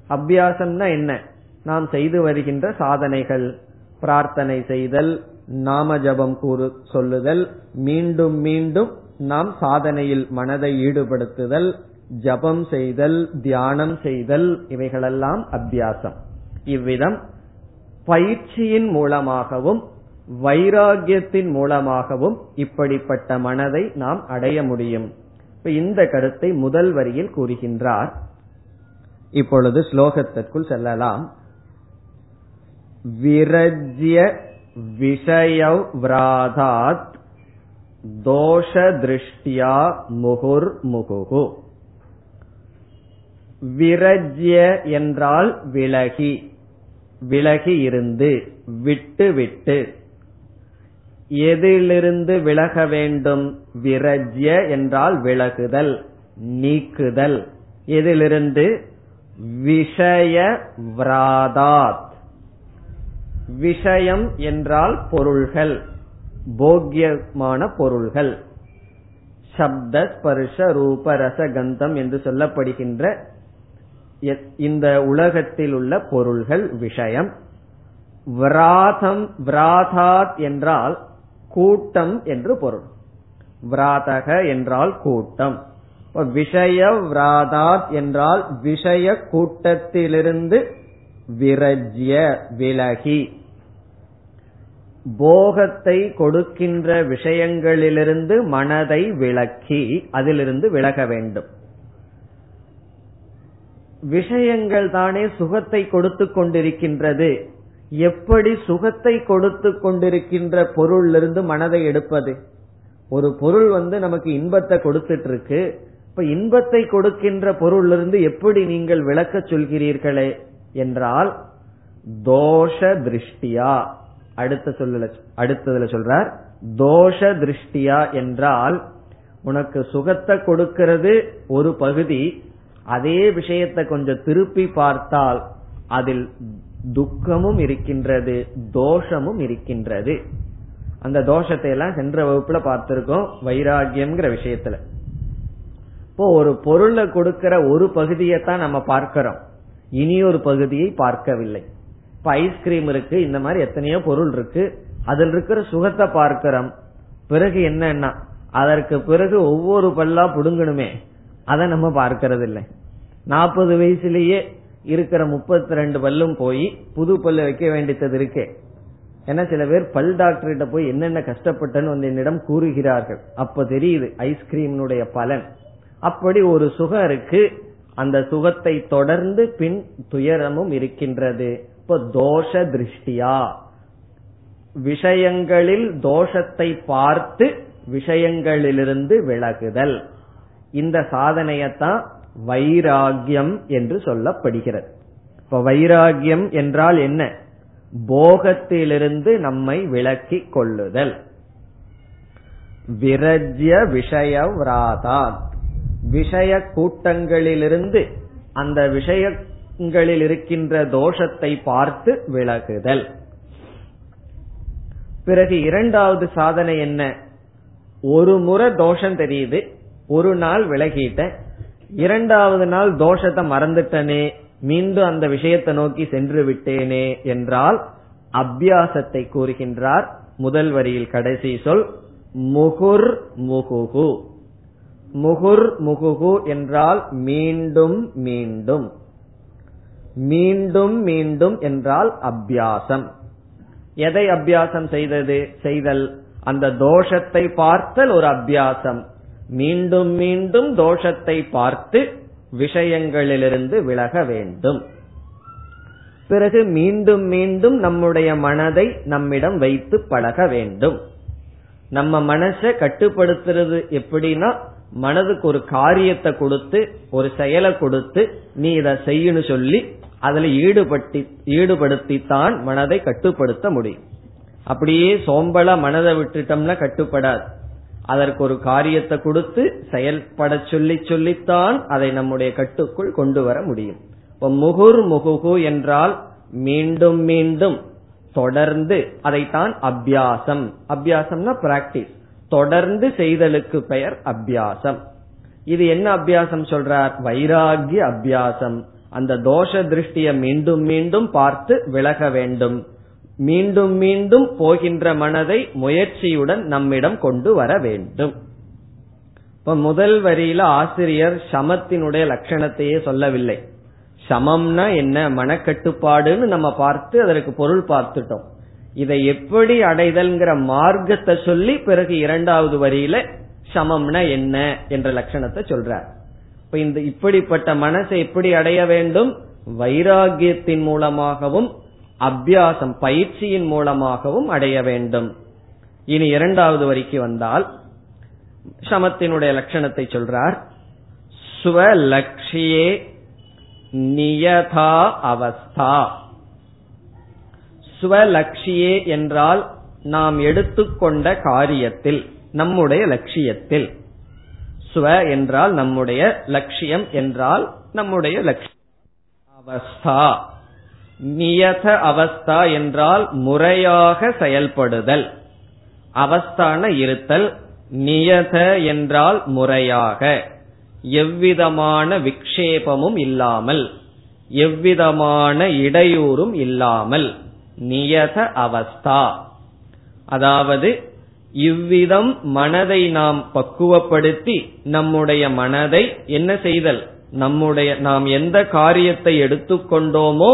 அபியாசம்னா என்ன? நாம் செய்து வருகின்ற சாதனைகள் பிரார்த்தனை செய்தல் நாம ஜபம் கூறு சொல்லுதல் மீண்டும் மீண்டும் நாம் சாதனையில் மனதை ஈடுபடுத்துதல் ஜபம் செய்தல் தியானம் செய்தல் இவைகளெல்லாம் அத்தியாசம் இவ்விதம் பயிற்சியின் மூலமாகவும் வைராகியத்தின் மூலமாகவும் இப்படிப்பட்ட மனதை நாம் அடைய முடியும். இந்த கருத்தை முதல் வரியில் கூறுகின்றார். இப்பொழுது ஸ்லோகத்திற்குள் செல்லலாம். விரஜ்ய விஷயவ்ராதாத் தோஷ திருஷ்டியா முகுர் முகுகு. விரஜ்ய என்றால் விலகி. விலகி இருந்து விட்டு விட்டு. எதிலிருந்து விலக வேண்டும்? விரஜ்ய என்றால் விலகுதல் நீக்குதல். எதிலிருந்து? விஷய விராதாத். விஷயம் என்றால் பொருள்கள் போக்கியமான பொருள்கள். சப்த ஸ்பர்ஷ ரூப ரச கந்தம் என்று சொல்லப்படுகின்ற இந்த உலகத்தில் உள்ள பொருள்கள் விஷயம். விராதம் விராதாத் என்றால் கூட்டம் என்று பொருள். விராதக என்றால் கூட்டம். விஷய விராதாத் என்றால் விஷய கூட்டத்திலிருந்து விரஜ்ய விலகி. போகத்தை கொடுக்கின்ற விஷயங்களிலிருந்து மனதை விளக்கி அதிலிருந்து விலக வேண்டும். விஷயங்கள் தானே சுகத்தை கொடுத்து கொண்டிருக்கின்றது. எப்படி சுகத்தை கொடுத்து கொண்டிருக்கின்ற பொருளிலிருந்து மனதை எடுப்பது? ஒரு பொருள் வந்து நமக்கு இன்பத்தை கொடுத்துட்டு இருக்கு இப்ப இன்பத்தை கொடுக்கின்ற பொருளிலிருந்து எப்படி நீங்கள் விளக்க சொல்கிறீர்களே என்றால் தோஷ திருஷ்டியா. அடுத்த சொல்ல அடுத்ததுல சொல்றார் தோஷ திருஷ்டியா என்றால் உனக்கு சுகத்தை கொடுக்கிறது ஒரு பகுதி அதே விஷயத்தை கொஞ்சம் திருப்பி பார்த்தால் அதில் துக்கமும் இருக்கின்றது தோஷமும் இருக்கின்றது. அந்த தோஷத்தை எல்லாம் சென்ற வகுப்புல பார்த்திருக்கோம் வைராகியம்ங்கிற விஷயத்துல. இப்போ ஒரு பொருளை கொடுக்கிற ஒரு பகுதியைத்தான் நம்ம பார்க்கிறோம். இனி ஒரு பகுதியை பார்க்கவில்லை. இப்ப ஐஸ்கிரீம் இருக்கு இந்த மாதிரி எத்தனையோ பொருள் இருக்கு. அதில் இருக்கிற சுகத்தை பார்க்கிறோம். பிறகு என்னன்னா அதற்கு பிறகு ஒவ்வொரு பல்லா புடுங்கணுமே. அதை நம்ம பார்க்கறது இல்லை நாற்பது வயசுலயே இருக்கிற முப்பத்தி ரெண்டு பல்லும் போய் புது பல்லு வைக்க வேண்டியது இருக்கே. ஏன்னா சில பேர் பல் டாக்டர்கிட்ட போய் என்னென்ன கஷ்டப்பட்டன்னு வந்து என்னிடம் கூறுகிறார்கள். அப்ப தெரியுது ஐஸ்கிரீம்னுடைய பலன். அப்படி ஒரு சுகம் இருக்கு அந்த சுகத்தை தொடர்ந்து பின் துயரமும் இருக்கின்றது. இப்ப தோஷ திருஷ்டியா? விஷயங்களில் தோஷத்தை பார்த்து விஷயங்களிலிருந்து விலகுதல். இந்த சாதனையத்தான் வைராகியம் என்று சொல்லப்படுகிறது. இப்ப வைராகியம் என்றால் என்ன? போகத்திலிருந்து நம்மை விலக்கி கொள்ளுதல். விரஜ்ய விஷய விராதாத். விஷய கூட்டங்களிலிருந்து அந்த விஷயங்களில் இருக்கின்ற தோஷத்தை பார்த்து விலகுதல். பிறகு இரண்டாவது சாதனை என்ன? ஒரு முறை தோஷம் தெரியுது ஒரு நாள் விலகிட்ட இரண்டாவது நாள் தோஷத்தை மறந்துட்டனே மீண்டும் அந்த விஷயத்தை நோக்கி சென்று விட்டேனே என்றால் அபியாசத்தை கூறுகின்றார் முதல் வரியில் கடைசி சொல் முகுர் முகுகு. முகுர் முகுகு என்றால் மீண்டும் மீண்டும். மீண்டும் மீண்டும் என்றால் அபியாசம். எதை அபியாசம் செய்தது? செய்தல் அந்த தோஷத்தை பார்த்தல் ஒரு அபியாசம். மீண்டும் மீண்டும் தோஷத்தை பார்த்து விஷயங்களிலிருந்து விலக வேண்டும். பிறகு மீண்டும் மீண்டும் நம்முடைய மனதை நம்மிடம் வைத்து பழக வேண்டும். நம்ம மனசை கட்டுப்படுத்துறது எப்படின்னா மனதுக்கு ஒரு காரியத்தை கொடுத்து ஒரு செயலை கொடுத்து நீ இதை செய்யணும் சொல்லி அதுல ஈடுபடுத்தி ஈடுபடுத்தித்தான் மனதை கட்டுப்படுத்த முடியும். அப்படியே சோம்பலா மனதை விட்டுட்டோம்னா கட்டுப்படாது. அதற்கு ஒரு காரியத்தை கொடுத்து செயல்பட சொல்லி சொல்லித்தான் அதை நம்முடைய கட்டுக்குள் கொண்டு வர முடியும். இப்ப முகுர் முகுகு என்றால் மீண்டும் மீண்டும் தொடர்ந்து அதைத்தான் அபியாசம். அபியாசம்னா பிராக்டிஸ் தொடர்ந்து செய்தலுக்கு பெயர் அபியாசம். இது என்ன அபியாசம் சொல்றார்? வைராகிய அபியாசம். அந்த தோஷ திருஷ்டியை மீண்டும் மீண்டும் பார்த்து விலக வேண்டும். மீண்டும் மீண்டும் போகின்ற மனதை முயற்சியுடன் நம்மிடம் கொண்டு வர வேண்டும். இப்ப முதல் வரியில ஆசிரியர் சமத்தினுடைய லட்சணத்தையே சொல்லவில்லை. சமம்னா என்ன? மனக்கட்டுப்பாடுன்னு நம்ம பார்த்து அதற்கு பொருள் பார்த்துட்டோம். இதை எப்படி அடைதல்ங்கிற மார்க்கத்தை சொல்லி பிறகு இரண்டாவது வரியில சமம்னா என்ன என்ற லட்சணத்தை சொல்றார். இப்ப இந்த இப்படிப்பட்ட மனசை எப்படி அடைய வேண்டும்? வைராகியத்தின் மூலமாகவும் அபியாசம் பயிற்சியின் மூலமாகவும் அடைய வேண்டும். இனி இரண்டாவது வரிக்கு வந்தால் சமத்தினுடைய லட்சணத்தை சொல்றார். ஸ்வலக்ஷியே நியதா அவஸ்தா. ஸ்வலக்ஷியே என்றால் நாம் எடுத்துக்கொண்ட காரியத்தில் நம்முடைய லட்சியத்தில். ஸ்வ என்றால் நம்முடைய லட்சியம் என்றால் நம்முடைய லட்சியம். அவஸ்தா. நியத அவஸ்தா என்றால் முறையாக செயல்படுதல். அவஸ்தான இருத்தல் நியத என்றால் முறையாக. எவ்விதமான விக்ஷேபமும் இல்லாமல் எவ்விதமான இடையூறும் இல்லாமல் நியத அவஸ்தா. அதாவது இவ்விதம் மனதை நாம் பக்குவப்படுத்தி நம்முடைய மனதை என்ன செய்தல்? நம்முடைய நாம் எந்த காரியத்தை எடுத்துக்கொண்டோமோ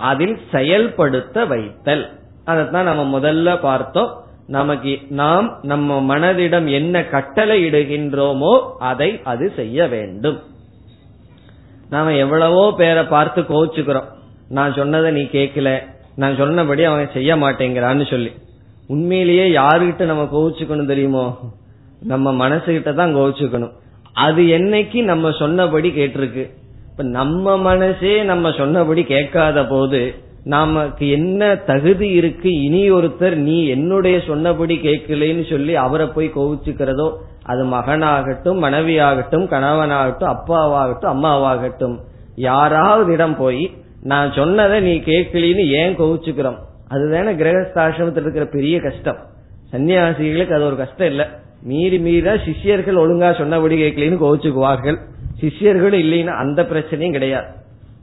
அதில் செயல்படுத்த வைத்தல். அதைத்தான் நம்ம முதல்ல பார்த்தோம். நமக்கு நாம் நம்ம மனதிடம் என்ன கட்டளை இடுகின்றோமோ அதை அது செய்ய வேண்டும். நாம எவ்வளவோ பேரை பார்த்து கோச்சுக்கிறோம் நான் சொன்னதை நீ கேட்கல. நான் சொன்னபடி அவன் செய்ய மாட்டேங்கிறான்னு சொல்லி. உண்மையிலேயே யாருகிட்ட நம்ம கோவிச்சுக்கணும் தெரியுமோ? நம்ம மனசுகிட்ட தான் கோவிச்சுக்கணும். அது என்னைக்கு நம்ம சொன்னபடி கேட்டிருக்கு. இப்ப நம்ம மனசே நம்ம சொன்னபடி கேட்காத போது நமக்கு என்ன தகுதி இருக்கு? இனி ஒருத்தர் நீ என்னுடைய சொன்னபடி கேட்கலன்னு சொல்லி அவரை போய் கோவிச்சுக்கிறதோ அது மகனாகட்டும் மனைவியாகட்டும் கணவனாகட்டும் அப்பாவாகட்டும் அம்மாவாகட்டும் யாராவது இடம் போய் நான் சொன்னதை நீ கேட்கலின்னு ஏன் கோவிச்சுக்கிறோம்? அதுதானே கிரகஸ்தாசிரமத்தில் இருக்கிற பெரிய கஷ்டம். சன்னியாசிகளுக்கு அது ஒரு கஷ்டம் இல்ல. மீறி மீறா சிஷ்யர்கள் ஒழுங்கா சொன்னபடி கேட்கலன்னு கோவிச்சுக்குவார்கள். சிஷ்யர்கள் இல்லைன்னா அந்த பிரச்சனையும் கிடையாது.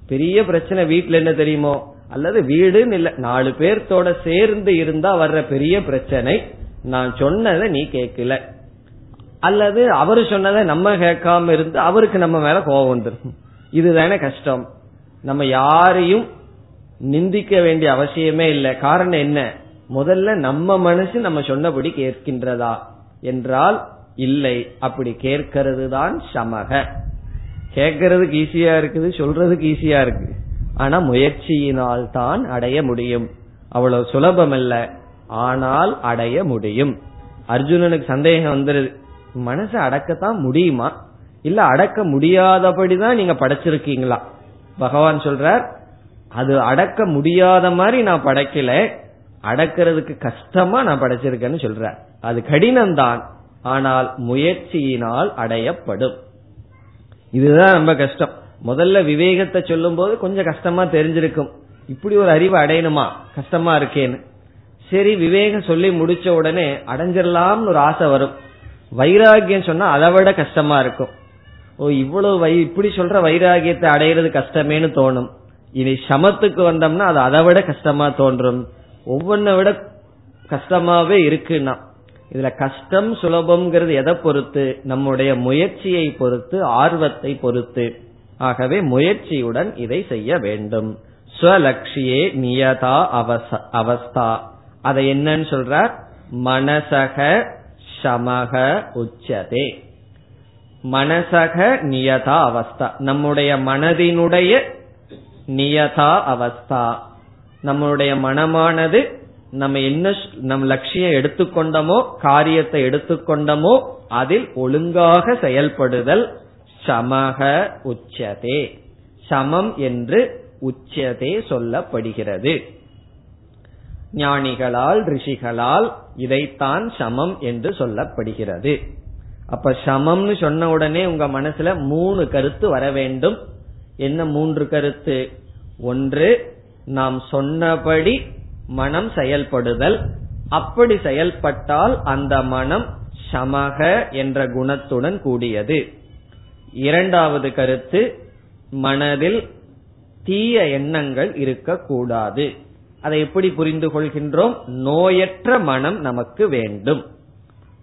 பெரிய பிரச்சனை வீட்டுல என்ன தெரியுமோ? அல்லது வீடுன்னு இல்ல நாலு பேர்த்தோட சேர்ந்து இருந்தா வர்ற பெரிய பிரச்சனை நான் சொன்னதை நீ கேட்கல. அல்லது அவரு சொன்னதை நம்ம கேட்காம இருந்து அவருக்கு நம்ம மேல கோபம் வந்துடும் இதுதானே கஷ்டம். நம்ம யாரையும் நிந்திக்க வேண்டிய அவசியமே இல்லை. காரணம் என்ன? முதல்ல நம்ம மனசு நம்ம சொன்னபடி கேட்கின்றதா? என்றால் இல்லை. அப்படி கேட்கிறது தான் சமக. கேட்கறதுக்கு ஈஸியா இருக்குது சொல்றதுக்கு ஈஸியா இருக்கு ஆனா முயற்சியினால் தான் அடைய முடியும். அவ்வளவு சுலபம் அல்ல ஆனால் அடைய முடியும். அர்ஜுனனுக்கு சந்தேகம் வந்துருது. மனசை அடக்கத்தான் முடியுமா? இல்ல அடக்க முடியாதபடிதான் நீங்க படைச்சிருக்கீங்களா? பகவான் சொல்றார் அது அடக்க முடியாத மாதிரி நான் படைக்கல. அடக்கிறதுக்கு கஷ்டமா நான் படைச்சிருக்கேன்னு சொல்ற அது கடினம்தான். ஆனால் முயற்சியினால் அடையப்படும். இதுதான் ரொம்ப கஷ்டம். முதல்ல விவேகத்தை சொல்லும் போது கொஞ்சம் கஷ்டமா தெரிஞ்சிருக்கும். இப்படி ஒரு அறிவு அடையணுமா? கஷ்டமா இருக்கேன்னு. சரி விவேகம் சொல்லி முடிச்ச உடனே அடைஞ்சிடலாம்னு ஒரு ஆசை வரும். வைராகியம் சொன்னா அதை விட கஷ்டமா இருக்கும். ஓ இவ்வளவு வை இப்படி சொல்ற வைராகியத்தை அடையிறது கஷ்டமேனு தோணும். இனி சமத்துக்கு வந்தோம்னா அது அதை விட கஷ்டமா தோன்றும். ஒவ்வொன்ன விட கஷ்டமாவே இருக்குன்னா. இதுல கஷ்டம் சுலபம்ங்கிறது எதை பொறுத்து? நம்முடைய முயற்சியை பொறுத்து ஆர்வத்தை பொறுத்து. ஆகவே முயற்சியுடன் இதை செய்ய வேண்டும். ஸ்வலக்ஷியே நியதா அவஸ்தா. அதை என்னன்னு சொல்றார்? மனசக சமக உச்சதே. மனசக நியதா அவஸ்தா. நம்முடைய மனதினுடைய நியதா அவஸ்தா. நம்முடைய மனமானது நம்ம என்ன நம் லட்சியம் எடுத்துக்கொண்டோமோ காரியத்தை எடுத்துக்கொண்டோமோ அதில் ஒழுங்காக செயல்படுதல் சமக உச்சதே. சமம் என்று உச்சதே சொல்லப்படுகிறது. ஞானிகளால் ரிஷிகளால் இதைத்தான் சமம் என்று சொல்லப்படுகிறது. அப்ப சமம்னு சொன்ன உடனே உங்க மனசுல மூணு கருத்து வர வேண்டும். என்ன மூன்று கருத்து? ஒன்று நாம் சொன்னபடி மனம் செயல்படுதல். அப்படி செயல்பட்டால் அந்த மனம் சமக என்ற குணத்துடன் கூடியது. இரண்டாவது கருத்து மனதில் தீய எண்ணங்கள் இருக்கக்கூடாது. அதை எப்படி புரிந்து கொள்கின்றோம்? நோயற்ற மனம் நமக்கு வேண்டும்.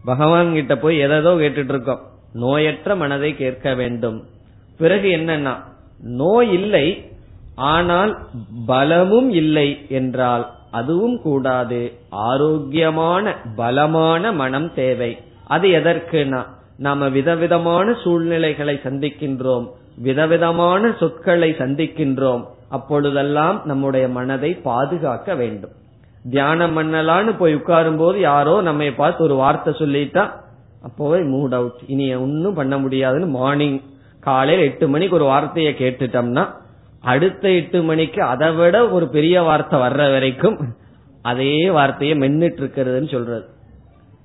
பகவான் கிட்ட போய் எதோ கேட்டுட்டு இருக்கோம் நோயற்ற மனதை கேட்க வேண்டும். பிறகு என்னன்னா நோய் இல்லை ஆனால் பலமும் இல்லை என்றால் அதுவும் கூடாது. ஆரோக்கியமான பலமான மனம் தேவை. அது எதற்குனா நாம விதவிதமான சூழ்நிலைகளை சந்திக்கின்றோம் விதவிதமான சொற்களை சந்திக்கின்றோம் அப்பொழுதெல்லாம் நம்முடைய மனதை பாதுகாக்க வேண்டும். தியானம் பண்ணலான்னு போய் உட்காரும் போது யாரோ நம்ம பார்த்து ஒரு வார்த்தை சொல்லிட்டா அப்போவே மூட் அவுட். இனி ஒன்னும் பண்ண முடியாதுன்னு மார்னிங் காலையில் எட்டு மணிக்கு ஒரு வார்த்தையை கேட்டுட்டோம்னா அடுத்த எட்டு மணிக்கு அதை விட ஒரு பெரிய வார்த்தை வர்ற வரைக்கும் அதே வார்த்தையை மென்னுட்டு இருக்கிறதுன்னு சொல்றது.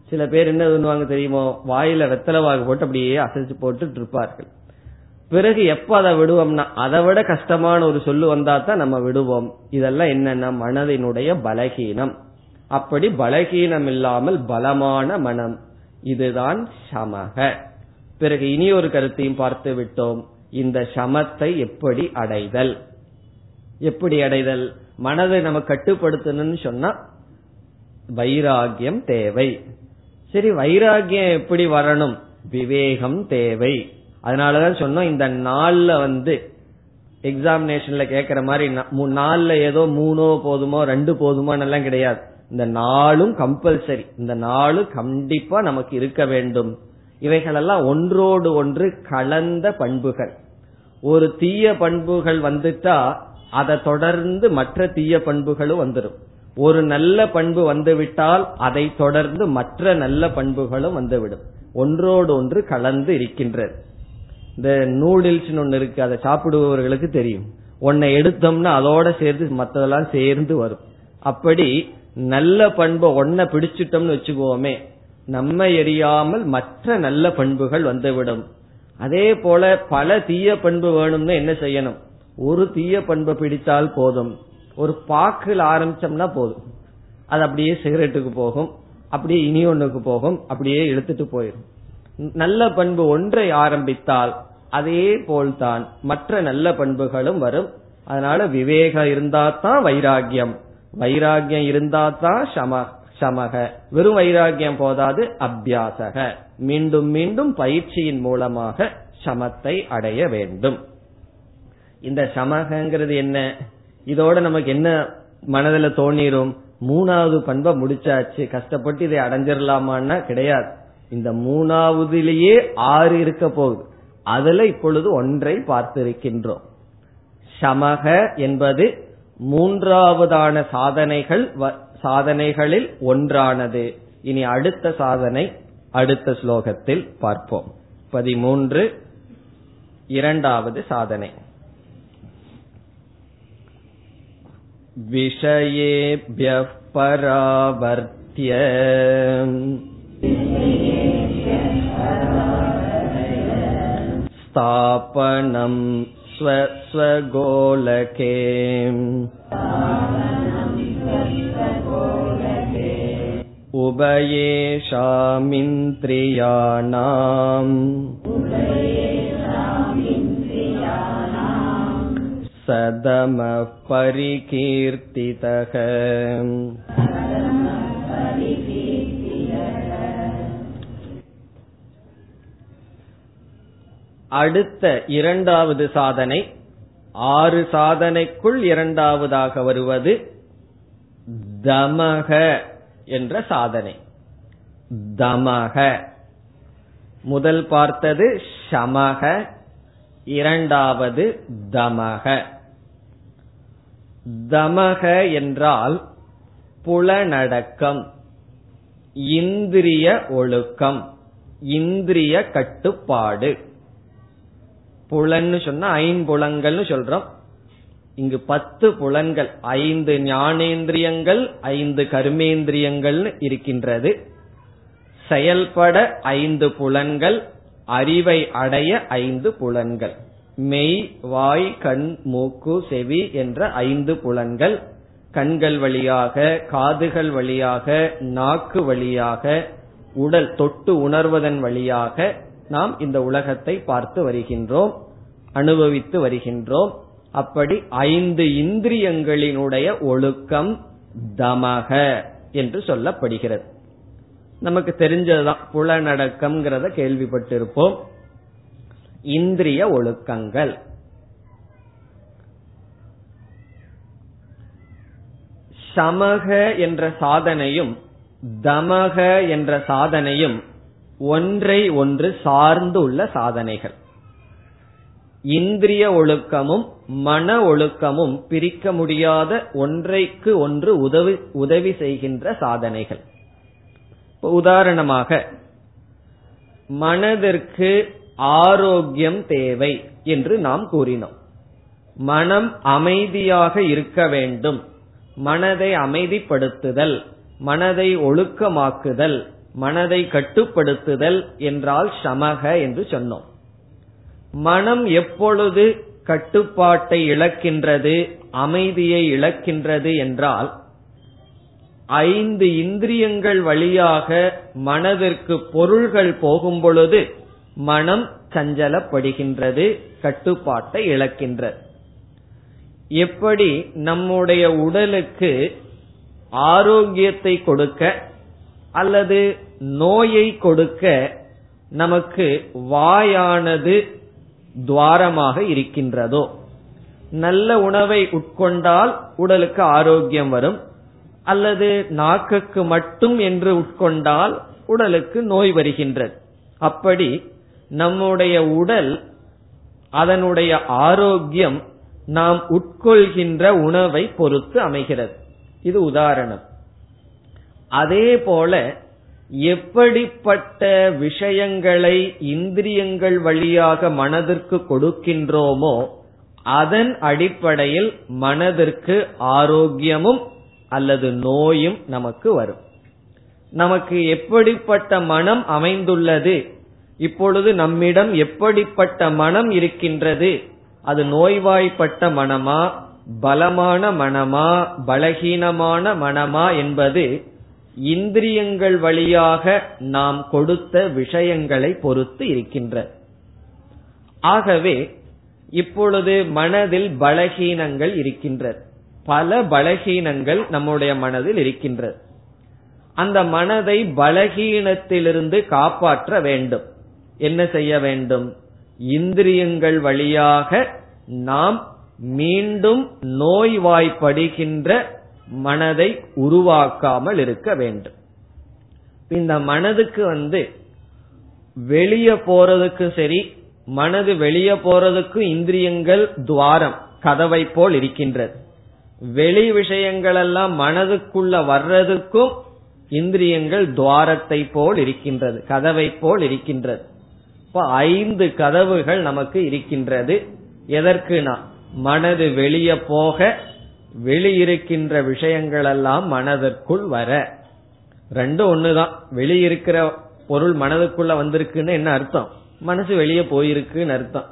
சில பேர் என்ன பண்ணுவாங்க தெரியுமோ வாயில வெத்தலவாக வாக்கு போட்டு அப்படியே அசைச்சு போட்டு இருப்பார்கள். பிறகு எப்ப அதை விடுவோம்னா அதை விட கஷ்டமான ஒரு சொல்லு வந்தா தான் நம்ம விடுவோம். இதெல்லாம் என்னன்னா மனதினுடைய பலகீனம். அப்படி பலகீனம் இல்லாமல் பலமான மனம். இதுதான் சமக. பிறகு இனி ஒரு கருத்தையும் பார்த்து விட்டோம். இந்த சமத்தை எப்படி அடைதல்? எப்படி அடைதல்? மனதை நம்ம கட்டுப்படுத்தணும்னு சொன்னா வைராகியம் தேவை. சரி வைராகியம் எப்படி வரணும்? விவேகம் தேவை. அதனாலதான் சொன்னோம் இந்த நாள்ல வந்து எக்ஸாமினேஷன்ல கேக்குற மாதிரி நாலுல ஏதோ மூணோ போதுமோ ரெண்டு போதுமோ எல்லாம் கிடையாது. இந்த நாளும் கம்பல்சரி இந்த நாளும் கண்டிப்பா நமக்கு இருக்க வேண்டும். இவைகளெல்லாம் ஒன்றோடு ஒன்று கலந்த பண்புகள். ஒரு தீய பண்புகள் வந்துட்டா அதை தொடர்ந்து மற்ற தீய பண்புகளும் வந்துடும் ஒரு நல்ல பண்பு வந்துவிட்டால் அதை தொடர்ந்து மற்ற நல்ல பண்புகளும் வந்துவிடும். ஒன்றோடு ஒன்று கலந்து இருக்கின்றது. இந்த நூடுல்ஸ் ஒன்னு இருக்கு அதை சாப்பிடுபவர்களுக்கு தெரியும். உன்னை எடுத்தோம்னா அதோட சேர்த்து மற்றதெல்லாம் சேர்ந்து வரும். அப்படி நல்ல பண்பை ஒன்ன பிடிச்சிட்டோம்னு வச்சுக்கோமே நம்ம எரியாமல் மற்ற நல்ல பண்புகள் வந்துவிடும். அதே போல பல தீய பண்பு வேணும்னு என்ன செய்யணும்? ஒரு தீய பண்பு பிடித்தால் போதும். ஒரு பாக்கில் ஆரம்பிச்சோம்னா போதும். அது அப்படியே சிகரெட்டுக்கு போகும். அப்படியே இனி ஒண்ணுக்கு போகும். அப்படியே இழுத்துட்டு போயிடும் நல்ல பண்பு ஒன்றை ஆரம்பித்தால் அதே போல்தான் மற்ற நல்ல பண்புகளும் வரும். அதனால விவேகம் இருந்தா தான் வைராகியம் வைராகியம் இருந்தா தான் சம. சமக. வெறும் வைராகியம் போதாது அபியாசக. மீண்டும் மீண்டும் பயிற்சியின் மூலமாக சமத்தை அடைய வேண்டும். இந்த சமகங்கிறது என்ன? இதோட நமக்கு என்ன மனதில் தோணிரும்? மூணாவது பண்பை முடிச்சாச்சு. கஷ்டப்பட்டு இதை அடைஞ்சிடலாமான்னா கிடையாது. இந்த மூணாவதுலேயே ஆறு இருக்க போகுது. அதுல இப்பொழுது ஒன்றை பார்த்திருக்கின்றோம். சமக என்பது மூன்றாவதான சாதனைகள் சாதனைகளில் ஒன்றானது இனி அடுத்த சாதனை அடுத்த ஸ்லோகத்தில் பார்ப்போம் பதிமூன்று இரண்டாவது சாதனை विषयेभ्यः परावर्त्य स्थापनं स्वस्वगोलके உபயேஷாமிந்திரியாணாம் சதம பரிகீர்த்திதக அடுத்த இரண்டாவது சாதனை ஆறு சாதனைக்குள் இரண்டாவதாக வருவது தமக. என்ற சாதனை. தமக. முதல் பார்த்தது சமக இரண்டாவது தமக. தமக என்றால் புலனடக்கம் இந்திரிய ஒழுக்கம் இந்திரிய கட்டுப்பாடு. புலன்னு சொன்னா ஐம்புலங்கள்னு சொல்றோம். இங்கு பத்து புலன்கள் ஐந்து ஞானேந்திரியங்கள் ஐந்து கர்மேந்திரியங்கள் இருக்கின்றது. செயல்பட ஐந்து புலன்கள் அறிவை அடைய ஐந்து புலன்கள். மெய் வாய் கண் மூக்கு செவி என்ற ஐந்து புலன்கள். கண்கள் வழியாக காதுகள் வழியாக நாக்கு வழியாக உடல் தொட்டு உணர்வதன் வழியாக நாம் இந்த உலகத்தை பார்த்து வருகின்றோம் அனுபவித்து வருகின்றோம். அப்படி ஐந்து இந்திரியங்களினுடைய ஒழுக்கம் தமக என்று சொல்லப்படுகிறது. நமக்கு தெரிஞ்சதுதான் புலநடக்கம்ங்கிறத கேள்விப்பட்டிருப்போம். இந்திரிய ஒழுக்கங்கள். சமக என்ற சாதனையும் தமக என்ற சாதனையும் ஒன்றை ஒன்று சார்ந்து உள்ள சாதனைகள். இந்திரிய ஒழுக்கமும் மன ஒழுக்கமும் பிரிக்க முடியாத ஒன்றைக்கு ஒன்று உதவி உதவி செய்கின்ற சாதனைகள். உதாரணமாக மனதிற்கு ஆரோக்கியம் தேவை என்று நாம் கூறினோம். மனம் அமைதியாக இருக்க வேண்டும். மனதை அமைதிப்படுத்துதல் மனதை ஒழுக்கமாக்குதல் மனதை கட்டுப்படுத்துதல் என்றால் சமக என்று சொன்னோம். மனம் எப்பொழுது கட்டுப்பாட்டை இழக்கின்றது அமைதியை இழக்கின்றது என்றால் ஐந்து இந்திரியங்கள் வழியாக மனதிற்கு பொருள்கள் போகும் பொழுது மனம் சஞ்சலப்படுகின்றது கட்டுப்பாட்டை இழக்கின்றது எப்படி நம்முடைய உடலுக்கு ஆரோக்கியத்தை கொடுக்க அல்லது நோயை கொடுக்க நமக்கு வாயானது துவாரமாக இருக்கின்றதோ. நல்ல உணவை உட்கொண்டால் உடலுக்கு ஆரோக்கியம் வரும். அல்லது நாக்குக்கு மட்டும் என்று உட்கொண்டால் உடலுக்கு நோய் வருகின்றது. அப்படி நம்முடைய உடல் அதனுடைய ஆரோக்கியம் நாம் உட்கொள்கின்ற உணவை பொறுத்து அமைகிறது. இது உதாரணம். அதே போல எப்படிப்பட்ட விஷயங்களை இந்திரியங்கள் வழியாக மனதிற்கு கொடுக்கின்றோமோ அதன் அடிப்படையில் மனதிற்கு ஆரோக்கியமும் அல்லது நோயும் நமக்கு வரும். நமக்கு எப்படிப்பட்ட மனம் அமைந்துள்ளது இப்பொழுது நம்மிடம் எப்படிப்பட்ட மனம் இருக்கின்றது அது நோய்வாய்ப்பட்ட மனமா பலமான மனமா பலகீனமான மனமா என்பது இந்திரியங்கள் வழியாக நாம் கொடுத்த விஷயங்களை பொறுத்து இருக்கின்ற. ஆகவே இப்பொழுது மனதில் பலகீனங்கள் இருக்கின்றது பல பலகீனங்கள் நம்முடைய மனதில் இருக்கின்றது அந்த மனதை பலகீனத்திலிருந்து காப்பாற்ற வேண்டும். என்ன செய்ய வேண்டும்? இந்திரியங்கள் வழியாக நாம் மீண்டும் நோய்வாய்ப்படுகின்ற மனதை உருவாக்காமல் இருக்க வேண்டும். இந்த மனதுக்கு வந்து வெளியே போறதுக்கு சரி மனது வெளியே போறதுக்கு இந்திரியங்கள் துவாரம் கதவை போல் இருக்கின்றது. வெளி விஷயங்கள் எல்லாம் மனதுக்குள்ள வர்றதுக்கும் இந்திரியங்கள் துவாரத்தை போல் இருக்கின்றது கதவை போல் இருக்கின்றது. இப்ப ஐந்து கதவுகள் நமக்கு இருக்கின்றது. எதற்குனா மனது வெளியே போக வெளியிருக்கின்ற விஷயங்கள் எல்லாம் மனதிற்குள் வர. ரெண்டும் ஒண்ணுதான். வெளியிருக்கிற பொருள் மனதுக்குள்ள வந்திருக்குன்னு என்ன அர்த்தம்? மனசு வெளியே போயிருக்குன்னு அர்த்தம்.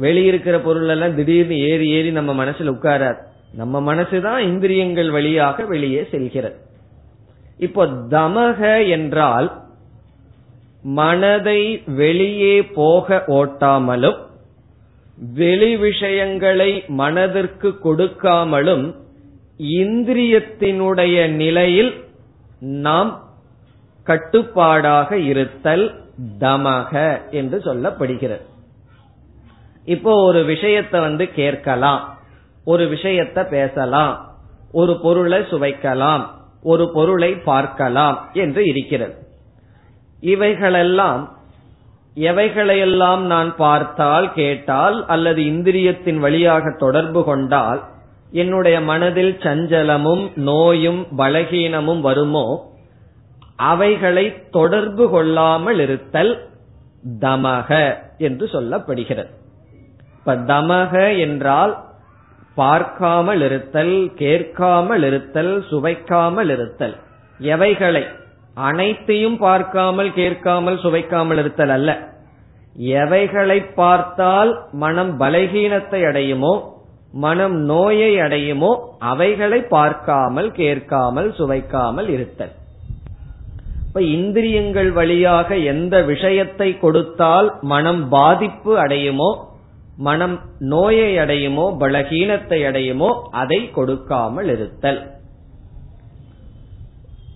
வெளியிருக்கிற பொருள் எல்லாம் திடீர்னு ஏறி ஏறி நம்ம மனசுல உட்காராது. நம்ம மனசுதான் இந்திரியங்கள் வழியாக வெளியே செல்கிறது. இப்போ தமக என்றால் மனதை வெளியே போக ஓட்டாமலும் வெளி விஷயங்களை மனதிற்கு கொடுக்காமலும் இந்திரியத்தினுடைய நிலையில் நாம் கட்டுப்பாடாக இருத்தல் தமக என்று சொல்லப்படுகிறது. இப்போ ஒரு விஷயத்தை வந்து கேட்கலாம் ஒரு விஷயத்தை பேசலாம் ஒரு பொருளை சுவைக்கலாம் ஒரு பொருளை பார்க்கலாம் என்று இருக்கிறது. இவைகளெல்லாம் எவைகளையெல்லாம் நான் பார்த்தால் கேட்டால் அல்லது இந்திரியத்தின் வழியாக தொடர்பு கொண்டால் என்னுடைய மனதில் சஞ்சலமும் நோயும் பலகீனமும் வருமோ? அவைகளை தொடர்பு கொள்ளாமல் இருத்தல் தமக என்று சொல்லப்படுகிறது. இப்ப தமக என்றால் பார்க்காமல் இருத்தல் கேட்காமல் இருத்தல் சுவைக்காமல் இருத்தல். எவைகளை? அனைத்தையும் பார்க்காமல் கேட்காமல் சுவைக்காமல் இருத்தல் அல்ல. எவைகளை பார்த்தால் மனம் பலகீனத்தை அடையுமோ மனம் நோயை அடையுமோ அவைகளை பார்க்காமல் கேட்காமல் சுவைக்காமல் இருத்தல். இப்ப இந்திரியங்கள் வழியாக எந்த விஷயத்தை கொடுத்தால் மனம் பாதிப்பு அடையுமோ மனம் நோயை அடையுமோ பலகீனத்தை அடையுமோ அதை கொடுக்காமல் இருத்தல்.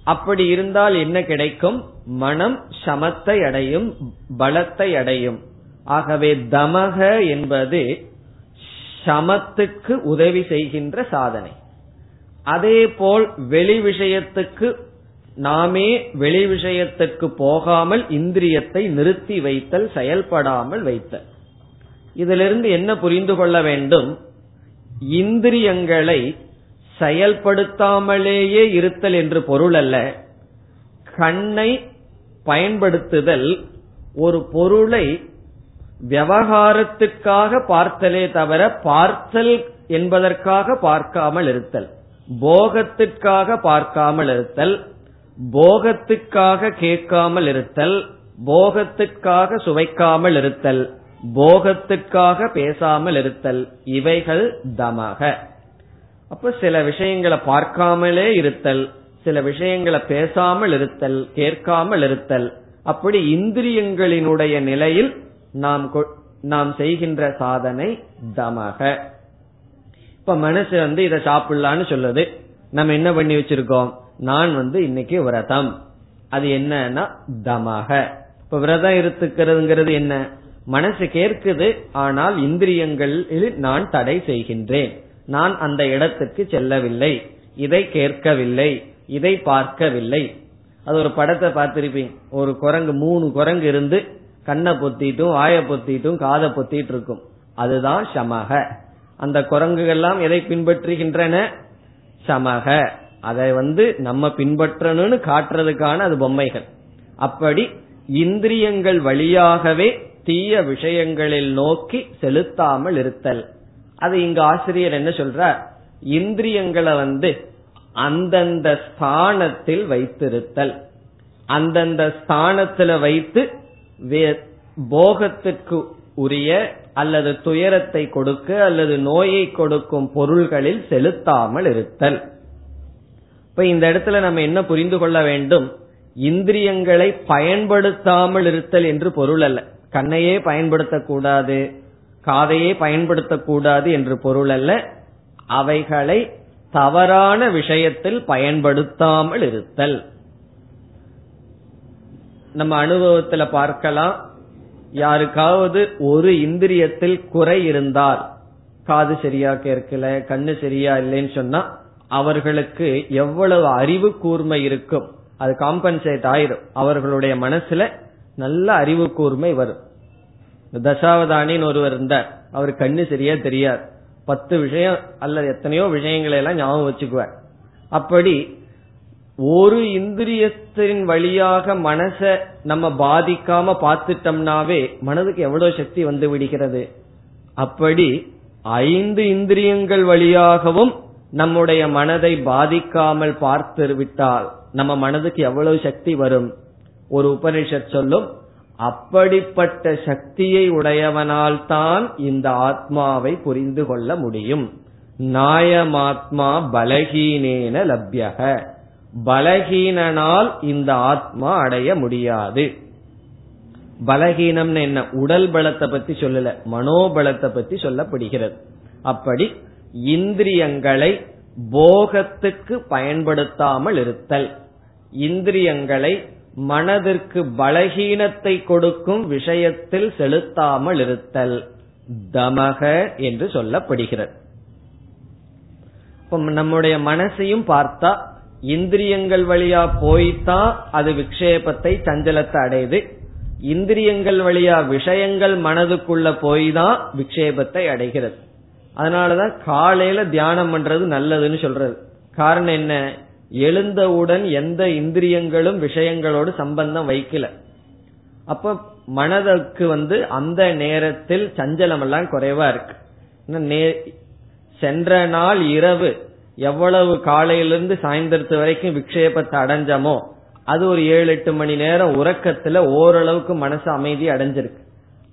அப்படி இருந்தால் என்ன கிடைக்கும்? மனம் சமத்தை அடையும் பலத்தை அடையும். ஆகவே தமக என்பது சமத்துக்கு உதவி செய்கின்ற சாதனை. அதே போல் வெளி விஷயத்துக்கு நாமே வெளி விஷயத்துக்கு போகாமல் இந்திரியத்தை நிறுத்தி வைத்தல் செயல்படாமல் வைத்தல். இதிலிருந்து என்ன புரிந்து கொள்ள வேண்டும்? இந்திரியங்களை செயல்படுத்தாமலேயே இருத்தல் என்று பொருள் அல்ல. கண்ணை பயன்படுத்துதல் ஒரு பொருளை விவகாரத்துக்காக பார்த்தலே தவிர பார்த்தல் என்பதற்காக பார்க்காமல் இருத்தல். போகத்திற்காக பார்க்காமல் இருத்தல். போகத்துக்காக கேட்காமல் இருத்தல். போகத்துக்காக சுவைக்காமல் இருத்தல். போகத்துக்காக பேசாமல் இருத்தல். இவைகள் தமக. அப்ப சில விஷயங்களை பார்க்காமலே இருத்தல் சில விஷயங்களை பேசாமல் இருத்தல் கேட்காமல் இருத்தல் அப்படி இந்திரியங்களினுடைய நிலையில் நாம் நாம் செய்கின்ற சாதனை தமக. இப்ப மனசு வந்து இதை சாப்பிடலான்னு சொல்லுது. நம்ம என்ன பண்ணி வச்சிருக்கோம்? நான் வந்து இன்னைக்கு விரதம். அது என்னன்னா தமக. இப்ப விரதம் இருத்துக்கிறதுங்கிறது என்ன? மனசு கேட்குது ஆனால் இந்திரியங்களில் நான் தடை செய்கின்றேன். நான் அந்த இடத்துக்கு செல்லவில்லை. இதை கேட்கவில்லை. இதை பார்க்கவில்லை. அது ஒரு படத்தை பார்த்திருப்பீங்க. ஒரு குரங்கு மூணு குரங்கு இருந்து கண்ணை பொத்திட்டும் வாய பொத்திட்டும் காதை பொத்திட்டு இருக்கும் அதுதான் சமக. அந்த குரங்குகள்லாம் எதை பின்பற்றுகின்றன? சமக. அதை வந்து நம்ம பின்பற்றணும்னு காட்டுறதுக்கான அது பொம்மைகள். அப்படி இந்திரியங்கள் வழியாகவே தீய விஷயங்களில் நோக்கி செலுத்தாமல் இருத்தல். அது இங்க ஆசிரியர் என்ன சொல்றார்? இந்திரியங்களை வந்து அந்தந்த ஸ்தானத்தில் வைத்திருத்தல். அந்தந்த ஸ்தானத்துல வைத்து போகத்திற்கு உரிய அல்லது துயரத்தை கொடுக்க அல்லது நோயை கொடுக்கும் பொருள்களில் செலுத்தாமல் இருத்தல். இப்ப இந்த இடத்துல நம்ம என்ன புரிந்து கொள்ள வேண்டும்? இந்திரியங்களை பயன்படுத்தாமல் இருத்தல் என்று பொருள் அல்ல. கண்ணையே பயன்படுத்தக்கூடாது. காதையே பயன்படுத்தக்கூடாது என்று பொருள் அல்ல. அவைகளை தவறான விஷயத்தில் பயன்படுத்தாமல் இருத்தல். நம்ம அனுபவத்துல பார்க்கலாம். யாருக்காவது ஒரு இந்திரியத்தில் குறை இருந்தால் காது சரியா கேட்கல கண்ணு சரியா இல்லைன்னு சொன்னா அவர்களுக்கு எவ்வளவு அறிவு கூர்மை இருக்கும். அது காம்பன்சேட் ஆயிரும். அவர்களுடைய மனசுல நல்ல அறிவு கூர்மை வரும். தசாவதானின்னு ஒருவர் இருந்தார். அவர் கண்ணு சரியா தெரியாது. பத்து விஷயம் அல்லது எத்தனையோ விஷயங்களை எல்லாம் ஞாபகம் வச்சுக்குவார். அப்படி ஒரு இந்திரியத்தின் வழியாக மனச நம்ம பாதிக்காம பார்த்துட்டோம்னாவே மனதுக்கு எவ்வளவு சக்தி வந்து விடுகிறது? அப்படி ஐந்து இந்திரியங்கள் வழியாகவும் நம்முடைய மனதை பாதிக்காமல் பார்த்து விட்டால் நம்ம மனதுக்கு எவ்வளவு சக்தி வரும்? ஒரு உபனிஷத் சொல்லும் அப்படிப்பட்ட சக்தியை உடையவனால் தான் இந்த ஆத்மாவை புரிந்து கொள்ள முடியும். நாயமாத்மா பலகீனேன லப்யக. பலகீனனால் இந்த ஆத்மா அடைய முடியாது. பலகீனம்னு என்ன? உடல் பலத்தை பத்தி சொல்லல மனோபலத்தை பத்தி சொல்லப்படுகிறது. அப்படி இந்திரியங்களை போகத்துக்கு பயன்படுத்தாமல் இருத்தல். இந்திரியங்களை மனதிற்கு பலகீனத்தை கொடுக்கும் விஷயத்தில் செலுத்தாமல் இருத்தல் தமக என்று சொல்லப்படுகிறது. நம்முடைய மனசையும் பார்த்தா இந்திரியங்கள் வழியா போய்தான் அது விக்ஷேபத்தை சஞ்சலத்தை அடையுது. இந்திரியங்கள் வழியா விஷயங்கள் மனதுக்குள்ள போய் தான் விக்ஷேபத்தை அடைகிறது. அதனாலதான் காலையில தியானம் பண்றது நல்லதுன்னு சொல்றது. காரணம் என்ன? எழுந்தவுடன் எந்த இந்திரியங்களும் விஷயங்களோடு சம்பந்தம் வைக்கல. அப்ப மனதுக்கு வந்து அந்த நேரத்தில் சஞ்சலம் எல்லாம் குறைவா இருக்கு. சென்ற நாள் இரவு எவ்வளவு காலையிலிருந்து சாயந்தரத்து வரைக்கும் விக்ஷேபத்தை அடைஞ்சமோ அது ஒரு ஏழு எட்டு மணி நேரம் உறக்கத்துல ஓரளவுக்கு மனசு அமைதி அடைஞ்சிருக்கு.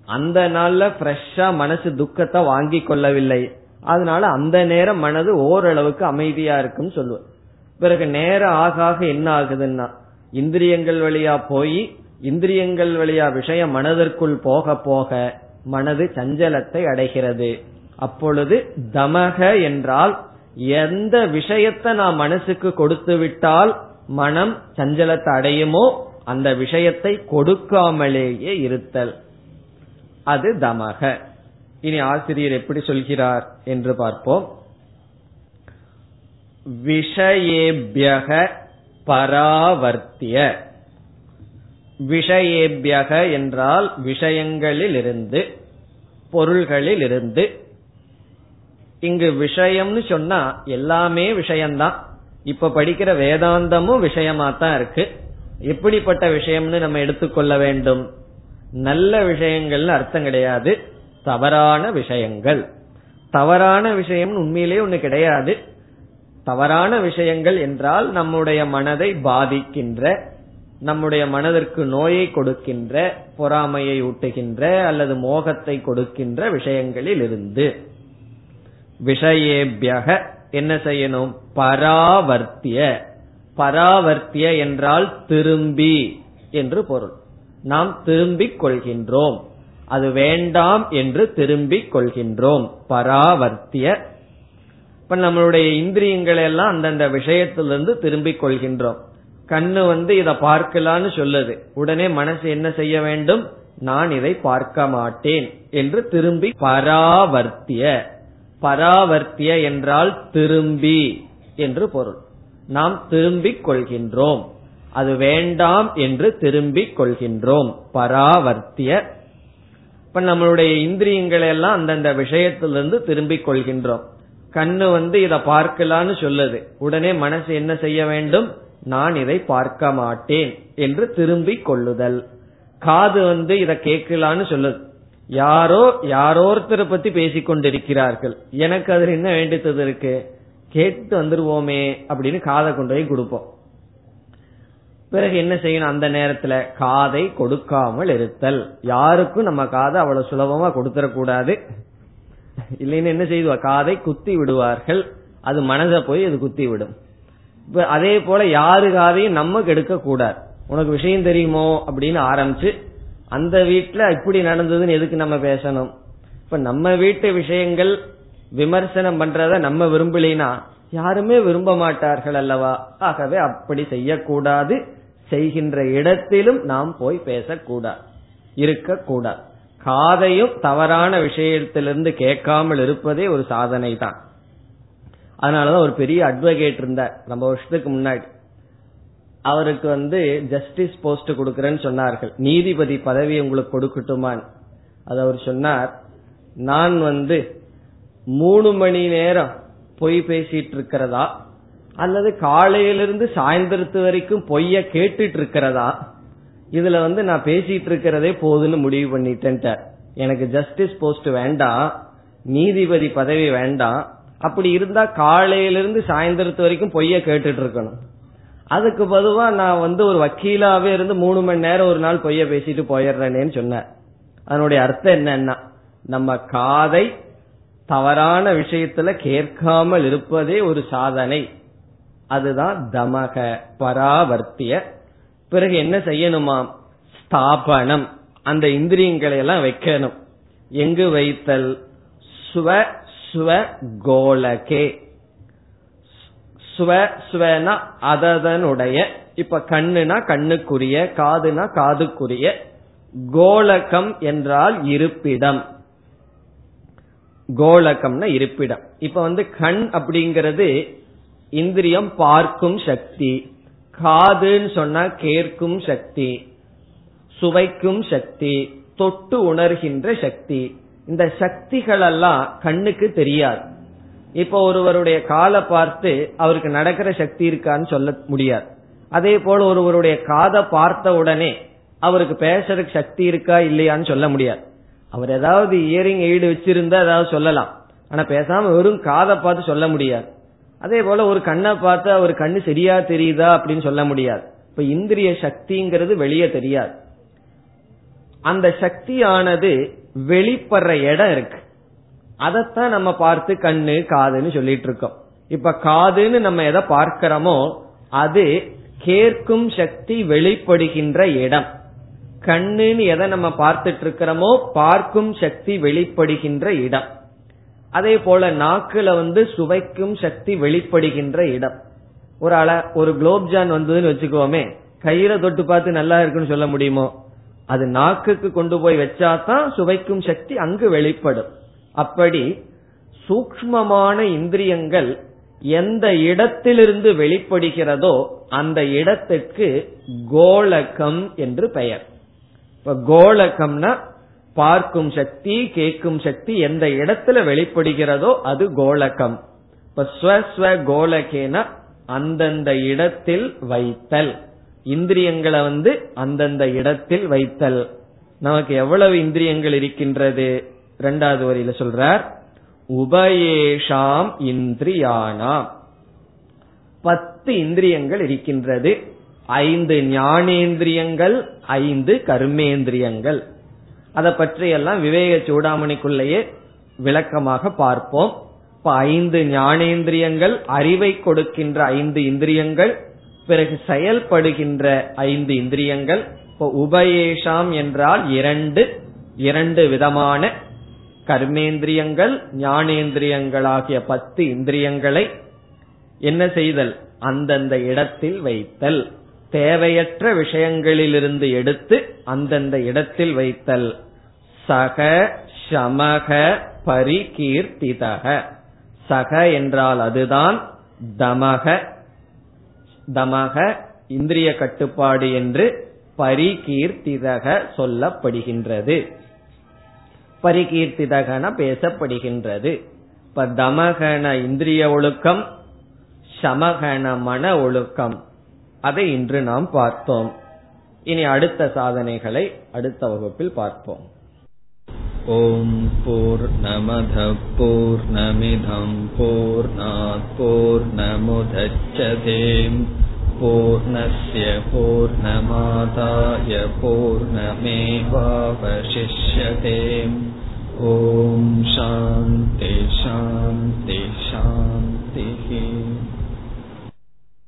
அந்த நாள்ல ஃப்ரெஷ்ஷா மனசு துக்கத்தை வாங்கி கொள்ளவில்லை. அதனால அந்த நேரம் மனது ஓரளவுக்கு அமைதியா இருக்குன்னு சொல்லுவேன். பிறகு நேரம் ஆக ஆக என்ன ஆகுதுன்னா இந்திரியங்கள் வழியா போய் இந்திரியங்கள் வழியா விஷயம் மனதிற்குள் போக போக மனது சஞ்சலத்தை அடைகிறது. அப்பொழுது தமக என்றால் எந்த விஷயத்தை நான் மனசுக்கு கொடுத்து விட்டால் மனம் சஞ்சலத்தை அடையுமோ அந்த விஷயத்தை கொடுக்காமலேயே இருத்தல். அது தமக. இனி ஆசிரியர் எப்படி சொல்கிறார் என்று பார்ப்போம். விஷயேபியக பராவர்த்திய. விஷயேபியக என்றால் விஷயங்களிலிருந்து பொருள்களிலிருந்து. இங்கு விஷயம்னு சொன்னா எல்லாமே விஷயம்தான். இப்ப படிக்கிற வேதாந்தமும் விஷயமா தான் இருக்கு. எப்படிப்பட்ட விஷயம்னு நம்ம எடுத்துக்கொள்ள வேண்டும்? நல்ல விஷயங்கள்னு அர்த்தம் கிடையாது. தவறான விஷயங்கள். தவறான விஷயம்னு உண்மையிலேயே ஒண்ணு கிடையாது. தவறான விஷயங்கள் என்றால் நம்முடைய மனதை பாதிக்கின்ற நம்முடைய மனதிற்கு நோயை கொடுக்கின்ற பொறாமையை ஊட்டுகின்ற அல்லது மோகத்தை கொடுக்கின்ற விஷயங்களில் இருந்து விஷயேபியக என்ன செய்யணும்? பராவர்த்திய. பராவர்த்திய என்றால் திரும்பி என்று பொருள். நாம் திரும்பிக் கொள்கின்றோம். அது வேண்டாம் என்று திரும்பிக் கொள்கின்றோம். பராவர்த்திய இப்ப நம்மளுடைய இந்திரியங்களை எல்லாம் அந்தந்த விஷயத்திலிருந்து திரும்பிக் கொள்கின்றோம். கண்ணு வந்து இதை பார்க்கலான்னு சொல்லுது. உடனே மனசு என்ன செய்ய வேண்டும்? நான் இதை பார்க்க மாட்டேன் என்று திரும்பி பராவர்த்திய. பராவர்த்திய என்றால் திரும்பி என்று பொருள். நாம் திரும்பிக் கொள்கின்றோம். அது வேண்டாம் என்று திரும்பிக் கொள்கின்றோம். பராவர்த்திய. இப்ப நம்மளுடைய இந்திரியங்களை எல்லாம் அந்தந்த விஷயத்திலிருந்து திரும்பிக் கொள்கின்றோம். கண்ணு வந்து இத பார்க்கலான்னு சொல்லுது. உடனே மனசு என்ன செய்ய வேண்டும்? நான் இதை பார்க்க மாட்டேன் என்று திரும்பி கொள்ளுதல். காது வந்து இத கேட்கலான்னு சொல்லுது. யாரோ யாரோருத்தரை பத்தி பேசிக்கொண்டிருக்கிறார்கள் எனக்கு அதுல என்ன வேண்டியது இருக்கு? கேட்டு வந்துருவோமே அப்படின்னு காதை கொண்டு போய் கொடுப்போம். பிறகு என்ன செய்யணும்? அந்த நேரத்துல காதை கொடுக்காமல் இருத்தல். யாருக்கும் நம்ம காதை அவ்வளவு சுலபமா கொடுத்துடக்கூடாது இல்லைன்னு என்ன செய்வா காதை குத்தி விடுவார்கள். அது மனதை போய் அது குத்தி விடும். இப்ப அதே போல யாரு காதையும் நம்ம கெடுக்க கூடாது. உனக்கு விஷயம் தெரியுமோ? அப்படின்னு ஆரம்பிச்சு அந்த வீட்டுல இப்படி நடந்ததுன்னு எதுக்கு நம்ம பேசணும்? இப்ப நம்ம வீட்டு விஷயங்கள் விமர்சனம் பண்றத நம்ம விரும்பலினா யாருமே விரும்ப மாட்டார்கள் அல்லவா? ஆகவே அப்படி செய்யக்கூடாது. செய்கின்ற இடத்திலும் நாம் போய் பேசக்கூடாது. இருக்கக்கூடாது. காதையும் தவறான விஷயத்திலிருந்து கேட்காமல் இருப்பதே ஒரு சாதனை தான் அதனாலதான் ஒரு பெரிய அட்வொகேட் இருந்தார். ரொம்ப வருஷத்துக்கு முன்னாடி. அவருக்கு வந்து ஜஸ்டிஸ் போஸ்ட் கொடுக்கறேன்னு சொன்னார்கள். நீதிபதி பதவி உங்களுக்கு கொடுக்கட்டுமான் அது அவர் சொன்னார் நான் வந்து மூணு மணி நேரம் பொய் பேசிட்டு இருக்கிறதா? அல்லது காலையிலிருந்து சாயந்தரத்து வரைக்கும் பொய்ய கேட்டுட்டு இருக்கிறதா? இதுல வந்து நான் பேசிட்டு இருக்கிறதே போதுன்னு முடிவு பண்ணிட்டேன்ட்டார் எனக்கு ஜஸ்டிஸ் போஸ்ட் வேண்டாம் நீதிபதி பதவி வேண்டாம் அப்படி இருந்தா காலையிலிருந்து சாயந்தரத்து வரைக்கும் பொய்ய கேட்டுட்டு இருக்கணும் அதுக்கு பொதுவா நான் வந்து ஒரு வக்கீலாவே இருந்து மூணு மணி நேரம் ஒரு நாள் பொய்ய பேசிட்டு போயிடுறேனேன்னு சொன்னேன். அதனுடைய அர்த்தம் என்னன்னா நம்ம காதை தவறான விஷயத்துல கேட்காமல் இருப்பதே ஒரு சாதனை. அதுதான் தமக பராவர்த்திய பிறகு என்ன செய்யணுமாம் ஸ்தாபனம். அந்த இந்திரியங்களை எல்லாம் வைக்கணும். எங்கு வைத்தல்? ஸ்வ ஸ்வ கோலகே. ஸ்வ ஸ்வனா அதனுடைய இப்ப கண்ணுனா கண்ணுக்குரிய காதுனா காதுக்குரிய கோலகம் என்றால் இருப்பிடம். கோலகம்னா இருப்பிடம். இப்ப வந்து கண் அப்படிங்கிறது இந்திரியம் பார்க்கும் சக்தி. காதுன்னு சொன்னா கேட்கும் சக்தி சுவைக்கும் சக்தி தொட்டு உணர்கின்ற சக்தி. இந்த சக்திகள் எல்லாம் கண்ணுக்கு தெரியாது. இப்ப ஒருவருடைய காலை பார்த்து அவருக்கு நடக்கிற சக்தி இருக்கான்னு சொல்ல முடியாது. அதே போல ஒருவருடைய காதை பார்த்த உடனே அவருக்கு பேசுறதுக்கு சக்தி இருக்கா இல்லையான்னு சொல்ல முடியாது. அவர் ஏதாவது இயரிங் எய்டு வச்சிருந்தா ஏதாவது சொல்லலாம். ஆனா பேசாம வெறும் காதை பார்த்து சொல்ல முடியாது. அதே போல ஒரு கண்ணை பார்த்து அவர் கண்ணு சரியா தெரியுதா அப்படின்னு சொல்ல முடியாது. இப்ப இந்திரிய சக்திங்கிறது வெளியே தெரியாது. அந்த சக்தியானது வெளிப்படுற இடம் இருக்கு. அதைத்தான் நம்ம பார்த்து கண்ணு காதுன்னு சொல்லிட்டு இருக்கோம். இப்ப காதுன்னு நம்ம எதை பார்க்கிறோமோ அது கேட்கும் சக்தி வெளிப்படுகின்ற இடம். கண்ணுன்னு எதை நம்ம பார்த்துட்டு இருக்கிறோமோ பார்க்கும் சக்தி வெளிப்படுகின்ற இடம். அதே போல நாக்குல வந்து சுவைக்கும் சக்தி வெளிப்படுகின்ற இடம். ஒரு அல ஒரு குலோப்ஜான் வந்ததுன்னு வச்சுக்கோமே கையில தொட்டு பார்த்து நல்லா இருக்குன்னு சொல்ல முடியுமோ? அது நாக்குக்கு கொண்டு போய் வச்சாதான் சுவைக்கும் சக்தி அங்கு வெளிப்படும். அப்படி சூக்மமான இந்திரியங்கள் எந்த இடத்திலிருந்து வெளிப்படுகிறதோ அந்த இடத்துக்கு கோலகம் என்று பெயர். இப்ப கோலகம்னா பார்க்கும் சக்தி கேட்கும் சக்தி எந்த இடத்துல வெளிப்படுகிறதோ அது கோலகம். இப்ப ஸ்வஸ்வ கோலகேன அந்தந்த இடத்தில் வைத்தல். இந்திரியங்களை வந்து அந்தந்த இடத்தில் வைத்தல். நமக்கு எவ்வளவு இந்திரியங்கள் இருக்கின்றது? இரண்டாவது வரியில சொல்றார் உபயேஷாம் இந்திரியானாம். பத்து இந்திரியங்கள் இருக்கின்றது. ஐந்து ஞானேந்திரியங்கள் ஐந்து கர்மேந்திரியங்கள். அதை பற்றியெல்லாம் விவேக சூடாமணிக்குள்ளேயே விளக்கமாக பார்ப்போம். இப்ப ஐந்து ஞானேந்திரியங்கள் அறிவை கொடுக்கின்ற ஐந்து இந்திரியங்கள் பிறகு செயல்படுகின்ற ஐந்து இந்திரியங்கள். இப்போ உபயேஷாம் என்றால் இரண்டு இரண்டு விதமான கர்மேந்திரியங்கள் ஞானேந்திரியங்களாகிய பத்து இந்திரியங்களை என்ன செய்தல்? அந்தந்த இடத்தில் வைத்தல். தேவையற்ற விஷயங்களிலிருந்து எடுத்து அந்தந்த இடத்தில் வைத்தல். சக சமக பரிகீர்த்திதக. சக என்றால் அதுதான் தமக. தமக இந்திரிய கட்டுப்பாடு என்று பரிகீர்த்திதக சொல்லப்படுகின்றது. பரிகீர்த்திதகன பேசப்படுகின்றது. இப்ப தமகன இந்திரிய ஒழுக்கம் சமகன மன ஒழுக்கம். அதை இன்று நாம் பார்த்தோம். இனி அடுத்த சாதனைகளை அடுத்த வகுப்பில் பார்ப்போம். ஓம் போர் நமத போர் நமிதம் போர் போர் நமுதச்சதேம் பூர்ணய பூர்ணமாதாய பூர்ணமேவாவசிஷ்யதேம். ஓம் சாந்தி சாந்தி